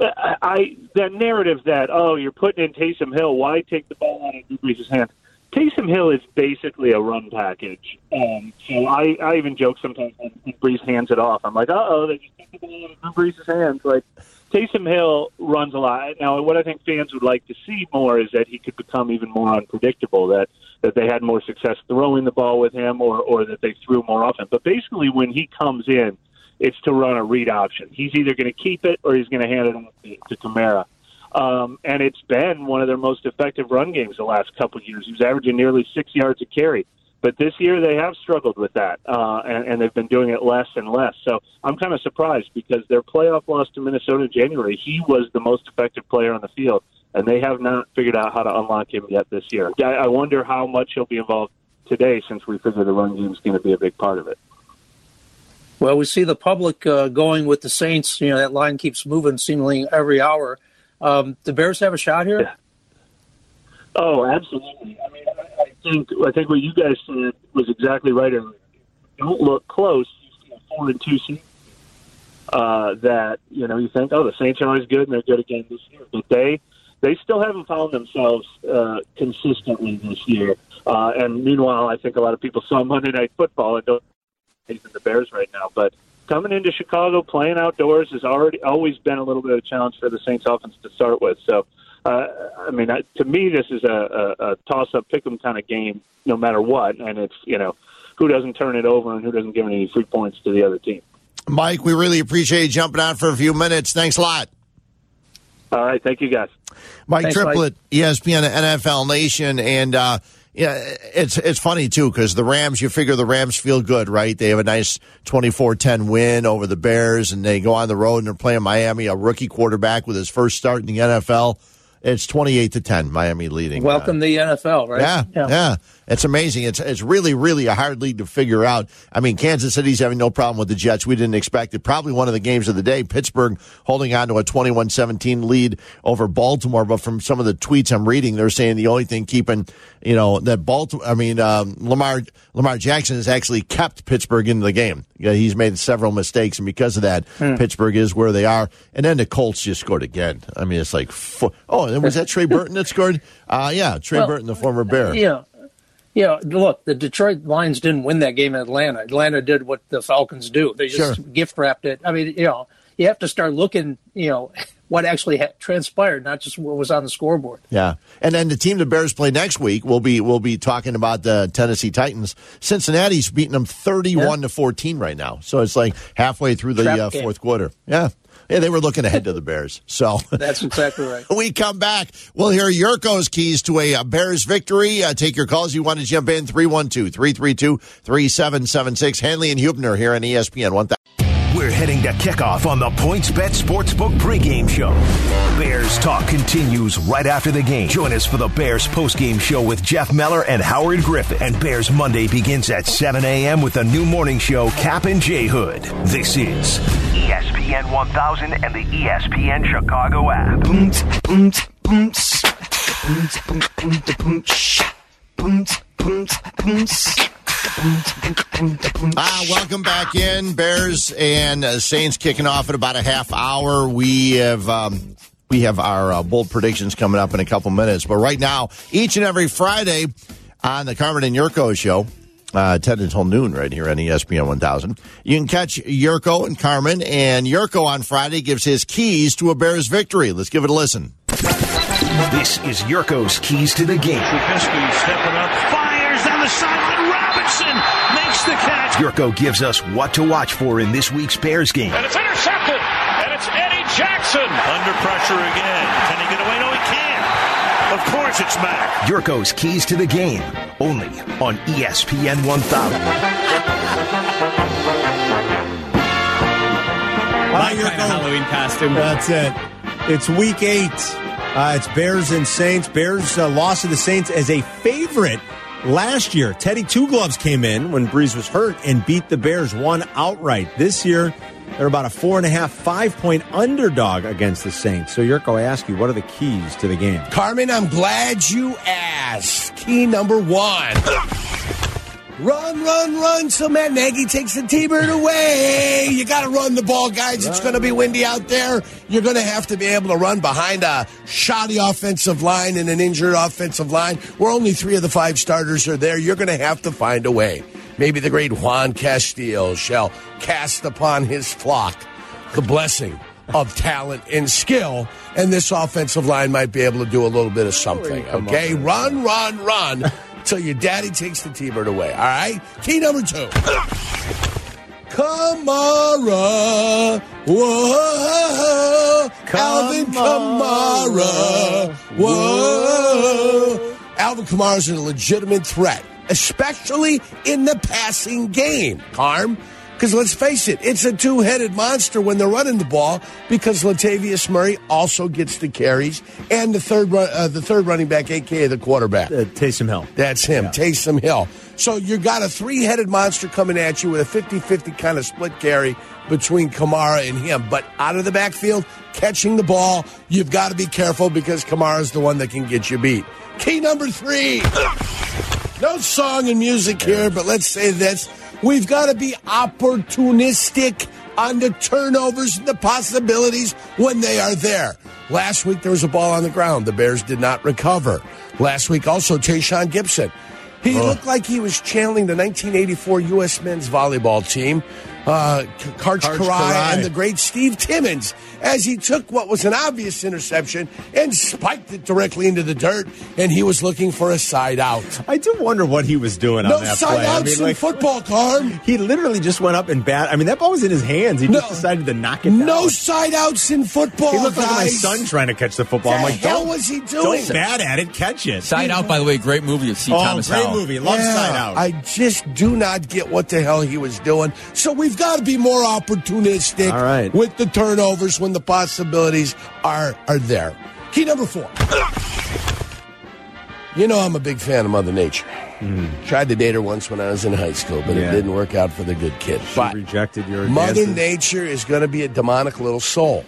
I, I that narrative that oh you're putting in Taysom Hill, why take the ball out of Drew Brees' hands? Taysom Hill is basically a run package. Um, so I, I even joke sometimes when Brees hands it off. I'm like, uh oh, they just took the ball out of Brees' hands. Like Taysom Hill runs a lot. Now, what I think fans would like to see more is that he could become even more unpredictable. That that they had more success throwing the ball with him, or or that they threw more often. But basically, when he comes in, it's to run a read option. He's either going to keep it or he's going to hand it off to, to Kamara. Um, and it's been one of their most effective run games the last couple of years. He was averaging nearly six yards a carry. But this year they have struggled with that, uh, and, and they've been doing it less and less. So I'm kind of surprised because their playoff loss to Minnesota in January, he was the most effective player on the field, and they have not figured out how to unlock him yet this year. I, I wonder how much he'll be involved today since we figure the run game is going to be a big part of it. Well, we see the public uh, going with the Saints. You know that line keeps moving seemingly every hour. Um, the Bears have a shot here. Yeah. Oh, absolutely. I mean, I, think I think what you guys said was exactly right. Don't look close. Four and two seasons. Uh, that you know, you think, oh, the Saints are always good, and they're good again this year. But they they still haven't found themselves uh, consistently this year. Uh, and meanwhile, I think a lot of people saw Monday Night Football and don't in the Bears right now. But coming into Chicago, playing outdoors has already always been a little bit of a challenge for the Saints offense to start with. So uh, I mean, to me, this is a, a, a toss-up, pick-em kind of game, no matter what. And it's you know, who doesn't turn it over and who doesn't give any free points to the other team. Mike, we really appreciate you jumping on for a few minutes. Thanks a lot. All right, thank you guys. Mike Thanks, Triplett, Mike. ESPN NFL Nation, and uh, yeah, it's it's funny too because the Rams. You figure the Rams feel good, right? They have a nice 24-10 win over the Bears, and they go on the road and they're playing Miami, a rookie quarterback with his first start in the NFL. It's 28 to 10, Miami leading. Welcome uh, the NFL, right? Yeah, yeah, yeah. It's amazing. It's it's really, really a hard league to figure out. I mean, Kansas City's having no problem with the Jets. We didn't expect it. Probably one of the games of the day. Pittsburgh holding on to a 21-17 lead over Baltimore. But from some of the tweets I'm reading, they're saying the only thing keeping, you know, that Baltimore, I mean, um, Lamar Lamar Jackson has actually kept Pittsburgh in the game. Yeah, he's made several mistakes, and because of that, hmm. Pittsburgh is where they are. And then the Colts just scored again. I mean, it's like, oh, and was that Trey Burton that scored? Uh, yeah, Trey well, Burton, the former Bear. Yeah. Yeah, look, the Detroit Lions didn't win that game in Atlanta. Atlanta did what the Falcons do. They just sure. gift wrapped it. I mean, you know, you have to start looking, you know, what actually transpired, not just what was on the scoreboard. Yeah, and then the team the Bears play next week, we'll be we'll be talking about the Tennessee Titans. Cincinnati's beating them thirty-one yeah. to fourteen right now, so it's like halfway through the uh, fourth quarter. Yeah, yeah, they were looking ahead to the Bears. So that's exactly right. we come back. We'll hear Jurko's keys to a, a Bears victory. Uh, take your calls. You want to jump in 312 332 3776. Hanley and Hubner here on ESPN 1000. We're heading to kickoff on the PointsBet Sportsbook pregame show. Bears talk continues right after the game. Join us for the Bears postgame show with Jeff Meller and Howard Griffith. And Bears Monday begins at 7 a.m. with a new morning show, Cap and J Hood. This is ESPN 1000 and the ESPN Chicago app. Ah, welcome back in, Bears and uh, Saints kicking off in about a half hour. We have um, we have our uh, bold predictions coming up in a couple minutes, but right now, each and every Friday on the Carmen and Jurko show, uh, 10 until noon right here on ESPN 1000. You can catch Jurko and Carmen, and Jurko on Friday gives his keys to a Bears victory. Let's give it a listen. This is Jurko's keys to the game. Trubisky stepping up, fires down the sideline. Robinson makes the catch. Jurko gives us what to watch for in this week's Bears game. And it's intercepted, and it's Eddie Jackson under pressure again. Can he get away? No, he can't. Of course, it's Mac. Jurko's keys to the game, only on ESPN 1000. My kind of Halloween costume. That's it. It's week eight. Uh, it's Bears and Saints. Bears uh, lost to the Saints as a favorite last year. Teddy Two Gloves came in when Brees was hurt and beat the Bears one outright. This year, they're about a four and a half, five point underdog against the Saints. So, Jurko, I ask you, what are the keys to the game? Carmen, I'm glad you asked. Key number one Run, run, run. So Matt Nagy takes the T-Bird away. You got to run the ball, guys. It's going to be windy out there. You're going to have to be able to run behind a shoddy offensive line and an injured offensive line where only three of the five starters are there. You're going to have to find a way. Maybe the great Juan Castillo shall cast upon his flock the blessing of talent and skill, and this offensive line might be able to do a little bit of something. Okay, run, run, run till your daddy takes the T-bird away. All right. Key number two. Kamara, whoa, Alvin Kamara, whoa. Alvin Kamara is a legitimate threat, especially in the passing game. Carm. Because let's face it, it's a two headed monster when they're running the ball because Latavius Murray also gets the carries and the third uh, the third running back, aka the quarterback. Uh, Taysom Hill. That's him, Yeah. Taysom Hill. So you've got a three headed monster coming at you with a 50 50 kind of split carry between Kamara and him. But out of the backfield, catching the ball, you've got to be careful because Kamara's the one that can get you beat. Key number three. No song and music here, but let's say this. We've got to be opportunistic on the turnovers and the possibilities when they are there. Last week there was a ball on the ground. The Bears did not recover. Last week also Tashaun Gipson. He looked like he was channeling the 1984 U.S. men's volleyball team, uh, Karch Karch Kiraly Kiraly. and the great Steve Timmons, as he took what was an obvious interception and spiked it directly into the dirt, and he was looking for a side out. I do wonder what he was doing No on that side play. I outs mean, in like, football, Carm. he literally just went up and bat. I mean, that ball was in his hands. He just decided to knock it down. No side outs in football, He looked like my son trying to catch the football. The I'm like, hell don't, was he doing? don't bat at it, catch it. Side Out, by the way, great movie of C. Oh, Thomas great Howell. movie. Love Yeah, Side Out. I just do not get what the hell he was doing. So we've got to be more opportunistic All right. with the turnovers when the possibilities are are there. Key number four. You know I'm a big fan of Mother Nature. Mm. Tried to date her once when I was in high school, but. Yeah. it didn't work out for the good kid. She But rejected your Mother. Nature is going to be a demonic little soul.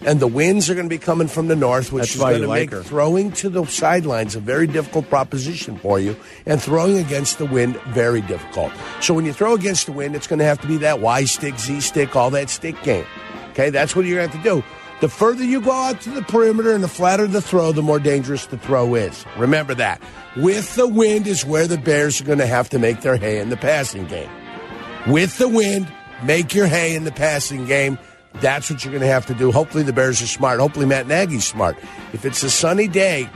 And the winds are going to be coming from the north, which That's is going to like make her. throwing to the sidelines a very difficult proposition for you, and throwing against the wind very difficult. So when you throw against the wind, it's going to have to be that Y stick, Z stick, all that stick game. Okay, that's what you're going to have to do. The further you go out to the perimeter and the flatter the throw, the more dangerous the throw is. Remember that. With the wind is where the Bears are going to have to make their hay in the passing game with the wind, make your hay in the passing game. That's what you're going to have to do. Hopefully, the Bears are smart. Hopefully, Matt Nagy's smart. If it's a sunny day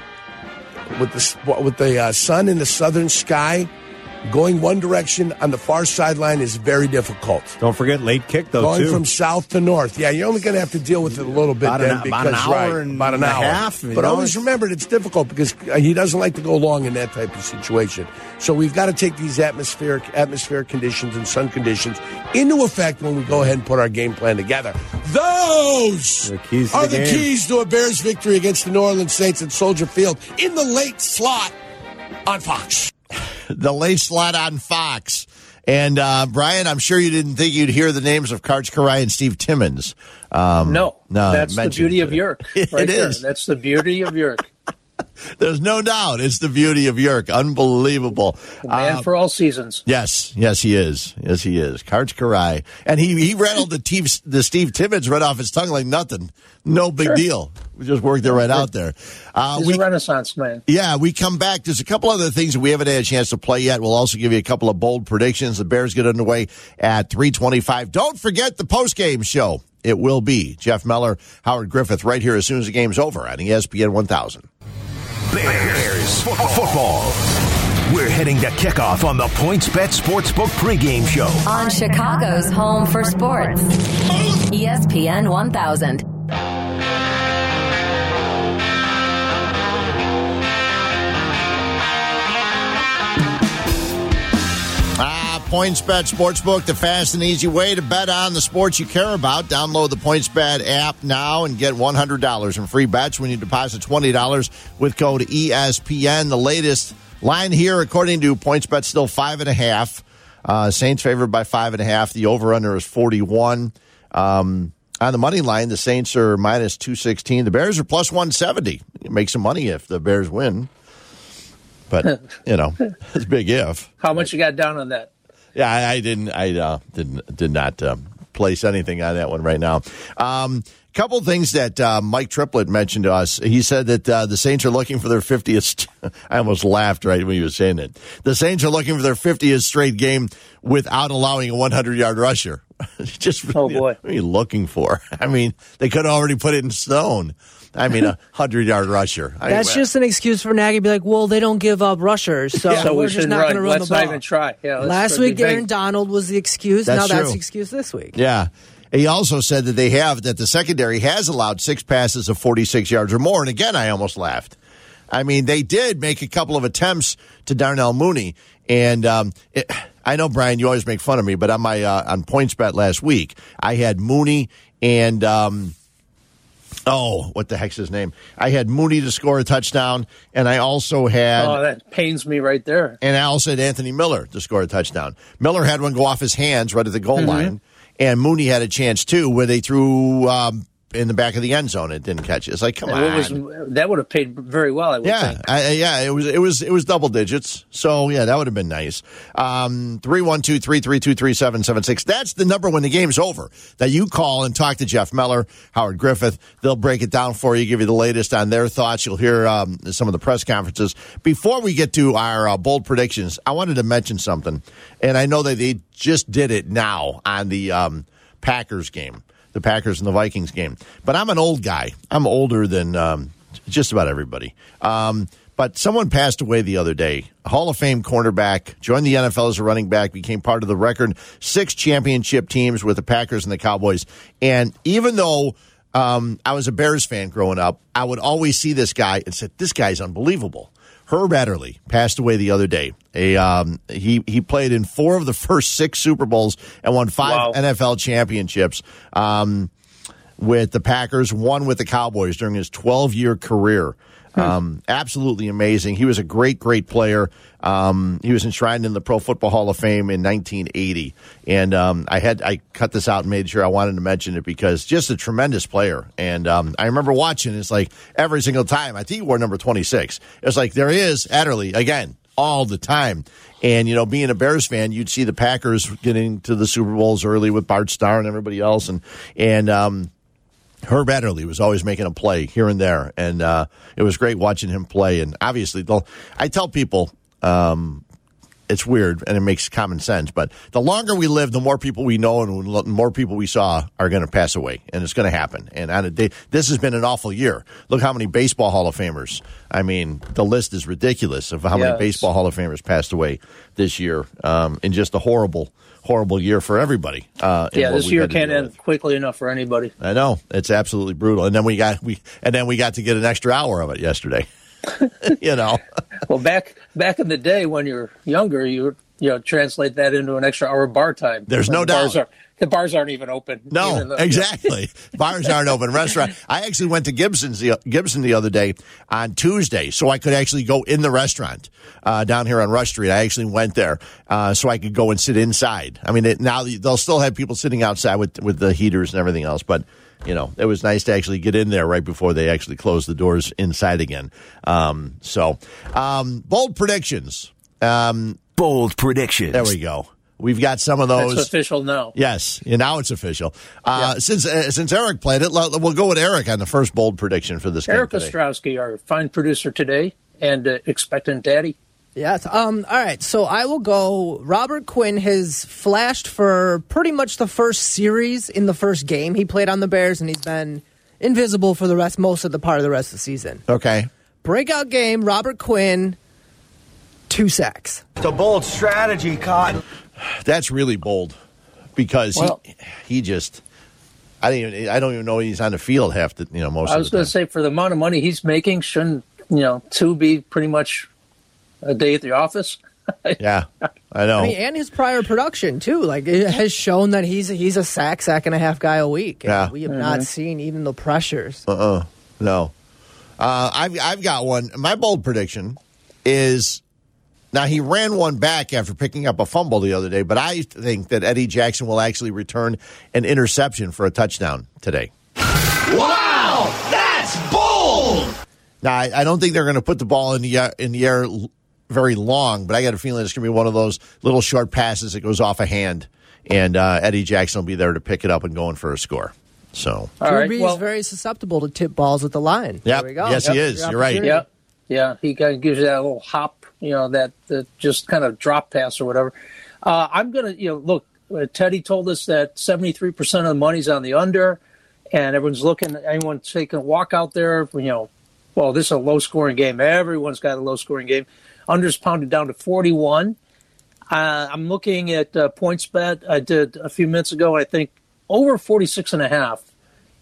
with the with the uh, sun in the southern sky, going one direction on the far sideline is very difficult. Don't forget late kick though Going too. from south to north, yeah, you're only going to have to deal with it a little bit About an- then about an hour right, and about an a hour. half, but know, always remember it's difficult because uh, he doesn't like to go long in that type of situation. So we've got to take these atmospheric atmospheric conditions and sun conditions into effect when we go ahead and put our game plan together. Those The to are the the keys to a Bears victory against the New Orleans Saints at Soldier Field in the late slot on Fox. the late slot on Fox. And uh, Brian, I'm sure you didn't think you'd hear the names of Karch Kiraly and Steve Timmons. Um, No, no, that's the beauty of Yerk. It Right there. is. That's the beauty of Yerk. There's no doubt. It's the beauty of Yerk. Unbelievable. Man Uh, for all seasons. Yes, yes, he is. Yes, he is. Karch Kiraly. And he, he rattled the, Steve, the Steve Timmons right off his tongue like nothing. No big Sure. deal. We just worked it right out there. Uh, He's we, a renaissance man. yeah, we come back. There's a couple other things that we haven't had a chance to play yet. We'll also give you a couple of bold predictions. The Bears get underway at 325. Don't forget the postgame show. It will be Jeff Meller, Howard Griffith, right here as soon as the game's over on ESPN 1000. Bears football. We're heading to kickoff on the PointsBet Sportsbook pregame show. On Chicago's home for sports. ESPN 1000. PointsBet Sportsbook, the fast and easy way to bet on the sports you care about. Download the PointsBet app now and get $100 in free bets when you deposit $20 with code ESPN. The latest line here, according to PointsBet, still five and a half. Uh, Saints favored by five and a half. The over/under is 41. Um, on the money line, the Saints are minus 216. The Bears are plus 170. You make some money if the Bears win. but you know, it's a big if. How much you got down on that? Yeah, I, I didn't. I uh, didn't did not um, place anything on that one right now. Um, couple things that uh, Mike Triplett mentioned to us. He said that uh, the Saints are looking for their 50th. I almost laughed right when he was saying it. The Saints are looking for their 50th straight game without allowing a 100 yard rusher. Just oh boy, what are you looking for? I mean, they could have already put it in stone. I mean, a hundred yard rusher. That's I, just an excuse for Nagy to be like, well, they don't give up rushers, so, yeah. so we're we just not going to run let's the ball. Not even try. Yeah, Last week, Aaron Donald was the excuse. That's now that's the excuse this week. Yeah. He also said that they have that the secondary has allowed six passes of 46 yards or more. And again, I almost laughed. I mean, they did make a couple of attempts to Darnell Mooney, and um, it, I know Brian, you always make fun of me, but on my uh, on points bet last week, I had Mooney and. Um, Oh, what the heck's his name? I had Mooney to score a touchdown, and I also had. Oh, that pains me right there. And I also had Anthony Miller to score a touchdown. Miller had one go off his hands right at the goal mm-hmm. line, and Mooney had a chance too, where they threw um, in the back of the end zone and didn't catch it. It's like, come on, was, that would have paid very well. I would yeah. I, yeah, it was it was it was double digits. So yeah, that would have been nice. Um, three one two three three two three seven seven six. That's the number when the game's over that you call and talk to Jeff Meller, Howard Griffith. They'll break it down for you, give you the latest on their thoughts. You'll hear um, some of the press conferences. Before we get to our uh, bold predictions, I wanted to mention something, and I know that they just did it now on the um, Packers game the Packers and the Vikings game. But I'm an old guy. I'm older than um, just about everybody. Um, but someone passed away the other day. Hall of Fame cornerback, joined the NFL as a running back, became part of the record six championship teams with the Packers and the Cowboys. And even though um, I was a Bears fan growing up, I would always see this guy and said, "This guy's unbelievable." Herb Adderley passed away the other day. A um, he he played in four of the first six Super Bowls and won five wow. NFL championships um, with the Packers. One with the Cowboys during his 12 year career. Um, absolutely amazing. He was a great, great player. Um, he was enshrined in the Pro Football Hall of Fame in 1980, and um, I had I cut this out and made sure I wanted to mention it because just a tremendous player. And um, I remember watching. It's like every single time. I think he wore number 26. It's like there is Adderley again all the time. And, you know, being a Bears fan, you'd see the Packers getting to the Super Bowls early with Bart Starr and everybody else. And, and, um, Herb Adderley was always making a play here and there, and uh, it was great watching him play. And obviously, I tell people um, it's weird and it makes common sense, but the longer we live, the more people we know and the more people we saw are going to pass away, and it's going to happen. And on a day, this has been an awful year. Look how many baseball Hall of Famers. I mean, the list is ridiculous of how Yes. many baseball Hall of Famers passed away this year um, in just a horrible, horrible year for everybody. Uh, Yeah, this year can't end with. quickly enough for anybody. I know it's absolutely brutal. And then we got we and then we got to get an extra hour of it yesterday. you know, Well, back back in the day when you're younger, you you know translate that into an extra hour bar time. There's no the bars doubt. Are, the bars aren't even open. no, though- exactly. Bars aren't open. Restaurant. I actually went to Gibson's the, Gibson the other day on Tuesday, so I could actually go in the restaurant uh, down here on Rush Street. I actually went there uh, so I could go and sit inside. I mean, it, now they'll still have people sitting outside with with the heaters and everything else, but. You know, it was nice to actually get in there right before they actually close the doors inside again. Um, so, um, bold predictions. Um, bold predictions. There we go. We've got some of That's those. official now. Yes, and now it's official. Uh, Since uh, since Eric played it, we'll go with Eric on the first bold prediction for this game Eric today. Ostrowski, our fine producer today, and uh, expectant daddy. Yes. Um. All right. So I will go. Robert Quinn has flashed for pretty much the first series in the first game he played on the Bears, and he's been invisible for the rest, most of the part of the rest of the season. Okay. Breakout game. Robert Quinn, two sacks. It's a bold strategy, Cotton. That's really bold because Well- he he just I don't even I don't even know he's on the field half the you know most I was going to say for the amount of money he's making, shouldn't you know two be pretty much a day at the office? Yeah, I know. I mean, and his prior production too, like it has shown that he's he's a sack, sack and a half guy a week. And Yeah. we have not Mhm. seen even the pressures. Uh uh no. Uh, I've I've got one. My bold prediction is now he ran one back after picking up a fumble the other day, but I think that Eddie Jackson will actually return an interception for a touchdown today. Wow, that's bold. Now I, I don't think they're going to put the ball in the air, in the air very long, but I got a feeling it's going to be one of those little short passes that goes off a hand, and uh, Eddie Jackson will be there to pick it up and go in for a score. So, All right, Drew well- is very susceptible to tip balls at the line. Yep. There we go. Yes, he is. You're right. opportunity. Yeah, yeah. He kind of gives you that little hop, you know, that, that just kind of drop pass or whatever. Uh, I'm gonna, you know, look. Uh, Teddy told us that 73 percent of the money's on the under, and everyone's looking. Anyone taking a walk out there, you know, well, this is a low scoring game. Everyone's got a low scoring game. Under's pounded down to 41. Uh, I'm looking at uh, points bet I did a few minutes ago. I think over 46 and a half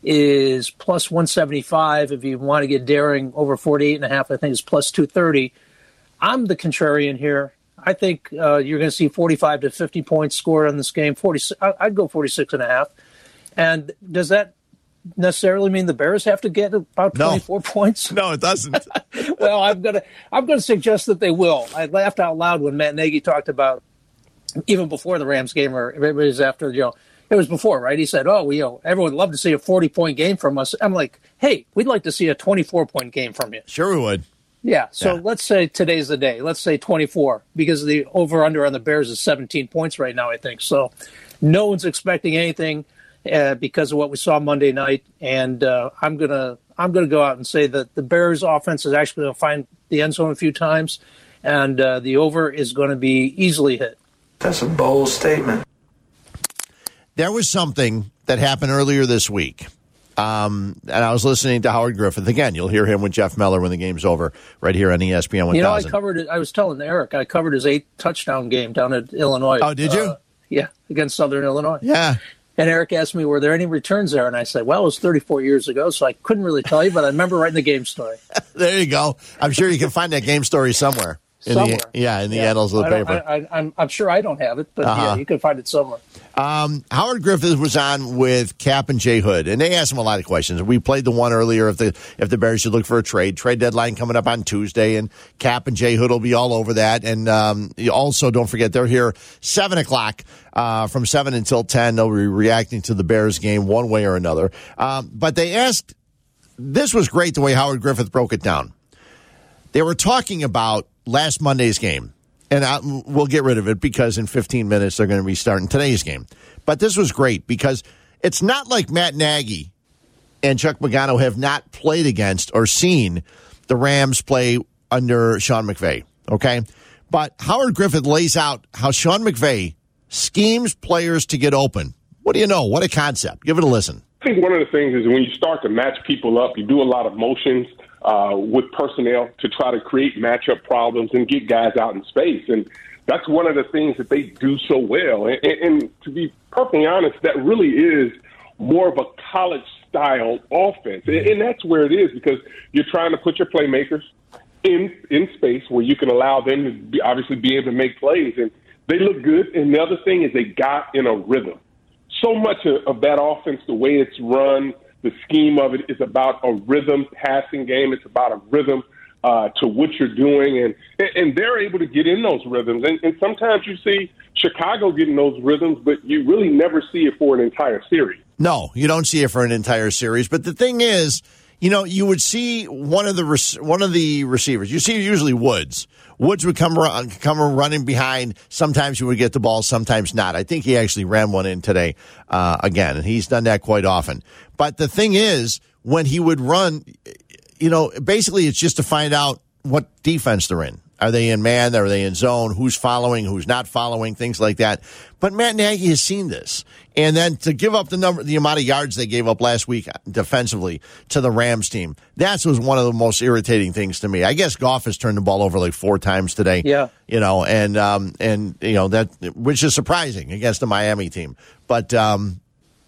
is plus 175. If you want to get daring, over 48 and a half, I think is plus 230. I'm the contrarian here. I think uh, you're going to see 45 to 50 points scored on this game. 40, I- I'd go 46 and a half. And does that necessarily mean the Bears have to get about No. 24 points? No, it doesn't. well, I'm gonna I'm gonna suggest that they will. I laughed out loud when Matt Nagy talked about even before the Rams game, or it was after you know it was before, right? He said, "Oh, we, you know, everyone would love to see a 40 point game from us." I'm like, "Hey, we'd like to see a 24 point game from you." sure we would. Yeah. So Yeah. let's say today's the day. Let's say 24 because the over under on the Bears is 17 points right now. I think so. No one's expecting anything uh, because of what we saw Monday night, and uh, I'm gonna I'm gonna go out and say that the Bears offense is actually going to find the end zone a few times, and uh, the over is going to be easily hit. That's a bold statement. There was something that happened earlier this week. Um, and I was listening to Howard Griffith again. You'll hear him with Jeff Miller when the game's over, right here on ESPN 1000. You know, I covered it. I was telling Eric, I covered his eight touchdown game down at Illinois. Oh, did you? Uh, yeah, against Southern Illinois. yeah, And Eric asked me, were there any returns there? And I said, well, it was 34 years ago, so I couldn't really tell you, but I remember writing the game story. there you go. I'm sure you can find that game story somewhere. In Somewhere. The, yeah, in the annals of the I paper. I, I, I'm, I'm sure I don't have it, but Uh-huh. yeah, you can find it somewhere. Um, Howard Griffith was on with Cap and Jay Hood, and they asked him a lot of questions. We played the one earlier if the if the Bears should look for a trade. Trade deadline coming up on Tuesday, and Cap and Jay Hood will be all over that. And um, also, don't forget they're here seven o'clock uh, from seven until ten. They'll be reacting to the Bears game one way or another. Um, but they asked. This was great the way Howard Griffith broke it down. They were talking about last Monday's game, and I, we'll get rid of it because in 15 minutes they're going to be starting today's game. But this was great because it's not like Matt Nagy and Chuck Pagano have not played against or seen the Rams play under Sean McVay. Okay, but Howard Griffith lays out how Sean McVay schemes players to get open. What do you know? What a concept! Give it a listen. I think one of the things is when you start to match people up, you do a lot of motions uh, with personnel to try to create matchup problems and get guys out in space. And that's one of the things that they do so well. And, and, and to be perfectly honest, that really is more of a college style offense. And, and that's where it is because you're trying to put your playmakers in in space where you can allow them to be, obviously be able to make plays. And they look good. And the other thing is they got in a rhythm so much of, of that offense, the way it's run, the scheme of it is about a rhythm passing game. It's about a rhythm uh, to what you're doing, and and they're able to get in those rhythms. And, and sometimes you see Chicago getting those rhythms, but you really never see it for an entire series. No, you don't see it for an entire series. But the thing is, you know, you would see one of the rec- one of the receivers. You see usually Woods. Woods would come run, come running behind. Sometimes he would get the ball, sometimes not. I think he actually ran one in today uh, again, and he's done that quite often. But the thing is, when he would run, you know, basically it's just to find out what defense they're in. Are they in man? Are they in zone? Who's following? Who's not following? Things like that. But Matt Nagy has seen this, and then to give up the number, the amount of yards they gave up last week defensively to the Rams team, that was one of the most irritating things to me. I guess Goff has turned the ball over like four times today. Yeah, you know, and um, and you know that which is surprising against the Miami team, but um,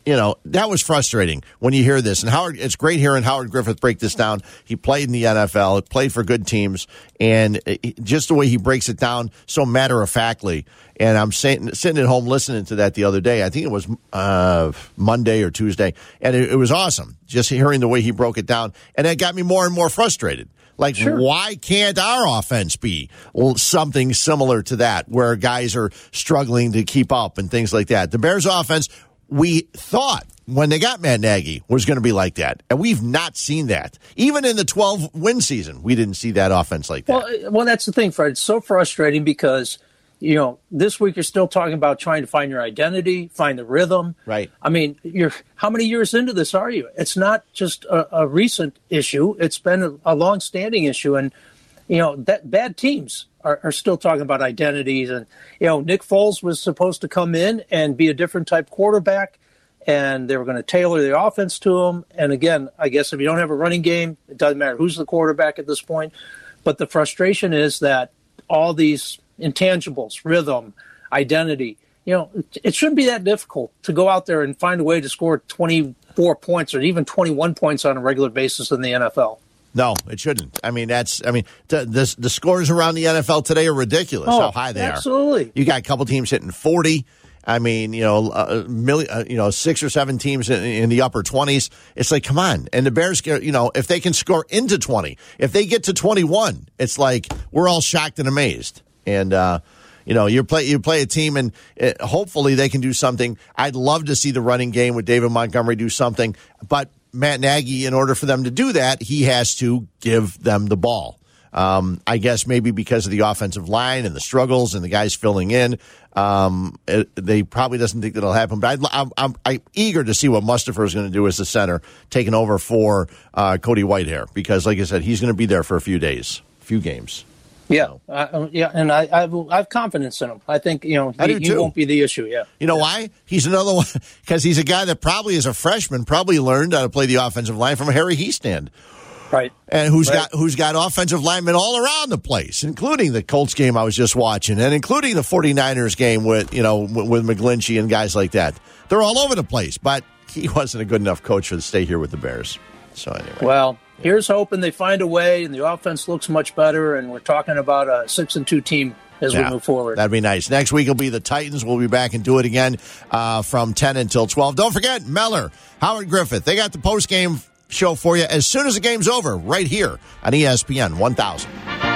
you know, that was frustrating when you hear this. And Howard, it's great hearing Howard Griffith break this down. He played in the NFL, played for good teams, and just the way he breaks it down so matter of factly. And I'm sitting, sitting at home listening to that the other day. I think it was uh, Monday or Tuesday, and it, it was awesome just hearing the way he broke it down. And it got me more and more frustrated. Like, why can't our offense be something similar to that, where guys are struggling to keep up and things like that? The Bears' offense we thought when they got Matt Nagy was going to be like that. And we've not seen that. Even in the 12 win season, we didn't see that offense like that. Well, well, that's the thing, Fred. It's so frustrating because, you know, this week you're still talking about trying to find your identity, find the rhythm. Right. I mean, you're how many years into this are you? It's not just a, a recent issue. It's been a, a long-standing issue, and you know that bad teams are, are still talking about identities. And you know, Nick Foles was supposed to come in and be a different type quarterback, and they were going to tailor the offense to him. And again, I guess if you don't have a running game, it doesn't matter who's the quarterback at this point. But the frustration is that all these intangibles, rhythm, identity, you know, it shouldn't be that difficult to go out there and find a way to score 24 points or even 21 points on a regular basis in the NFL. No, it shouldn't. I mean, that's. I mean, the the, the scores around the NFL today are ridiculous. Oh, how high they absolutely. are. Absolutely. You got a couple teams hitting forty. I mean, you know, a million, uh, you know, six or seven teams in, in the upper twenties. It's like, come on. And the Bears, you know, if they can score into twenty, if they get to twenty-one, it's like we're all shocked and amazed. And uh, you know, you play you play a team, and uh, hopefully they can do something. I'd love to see the running game with David Montgomery do something, but Matt Nagy, in order for them to do that, he has to give them the ball. Um, I guess maybe because of the offensive line and the struggles and the guys filling in, um, it, they probably doesn't think that'll happen. But i am I'm, I'm eager to see what Mustipher is going to do as the center, taking over for uh, Cody Whitehair, because, like I said, he's going to be there for a few days, few games. Yeah, uh, yeah, and I, I, have, I have confidence in him. I think you know he, he won't be the issue. Yeah, you know why? He's another one because he's a guy that probably as a freshman probably learned how to play the offensive line from Harry Hiestand. Right. And who's right. got who's got offensive linemen all around the place, including the Colts game I was just watching, and including the 49ers game with you know with McGlinchey and guys like that. They're all over the place, but he wasn't a good enough coach for to stay here with the Bears. So anyway, well, here's hoping they find a way, and the offense looks much better, and we're talking about a six and two team as yeah, we move forward. That'd be nice. Next week will be the Titans. We'll be back and do it again uh, from 10 until 12. Don't forget, Meller, Howard Griffith, they got the post game show for you as soon as the game's over, right here on ESPN 1000.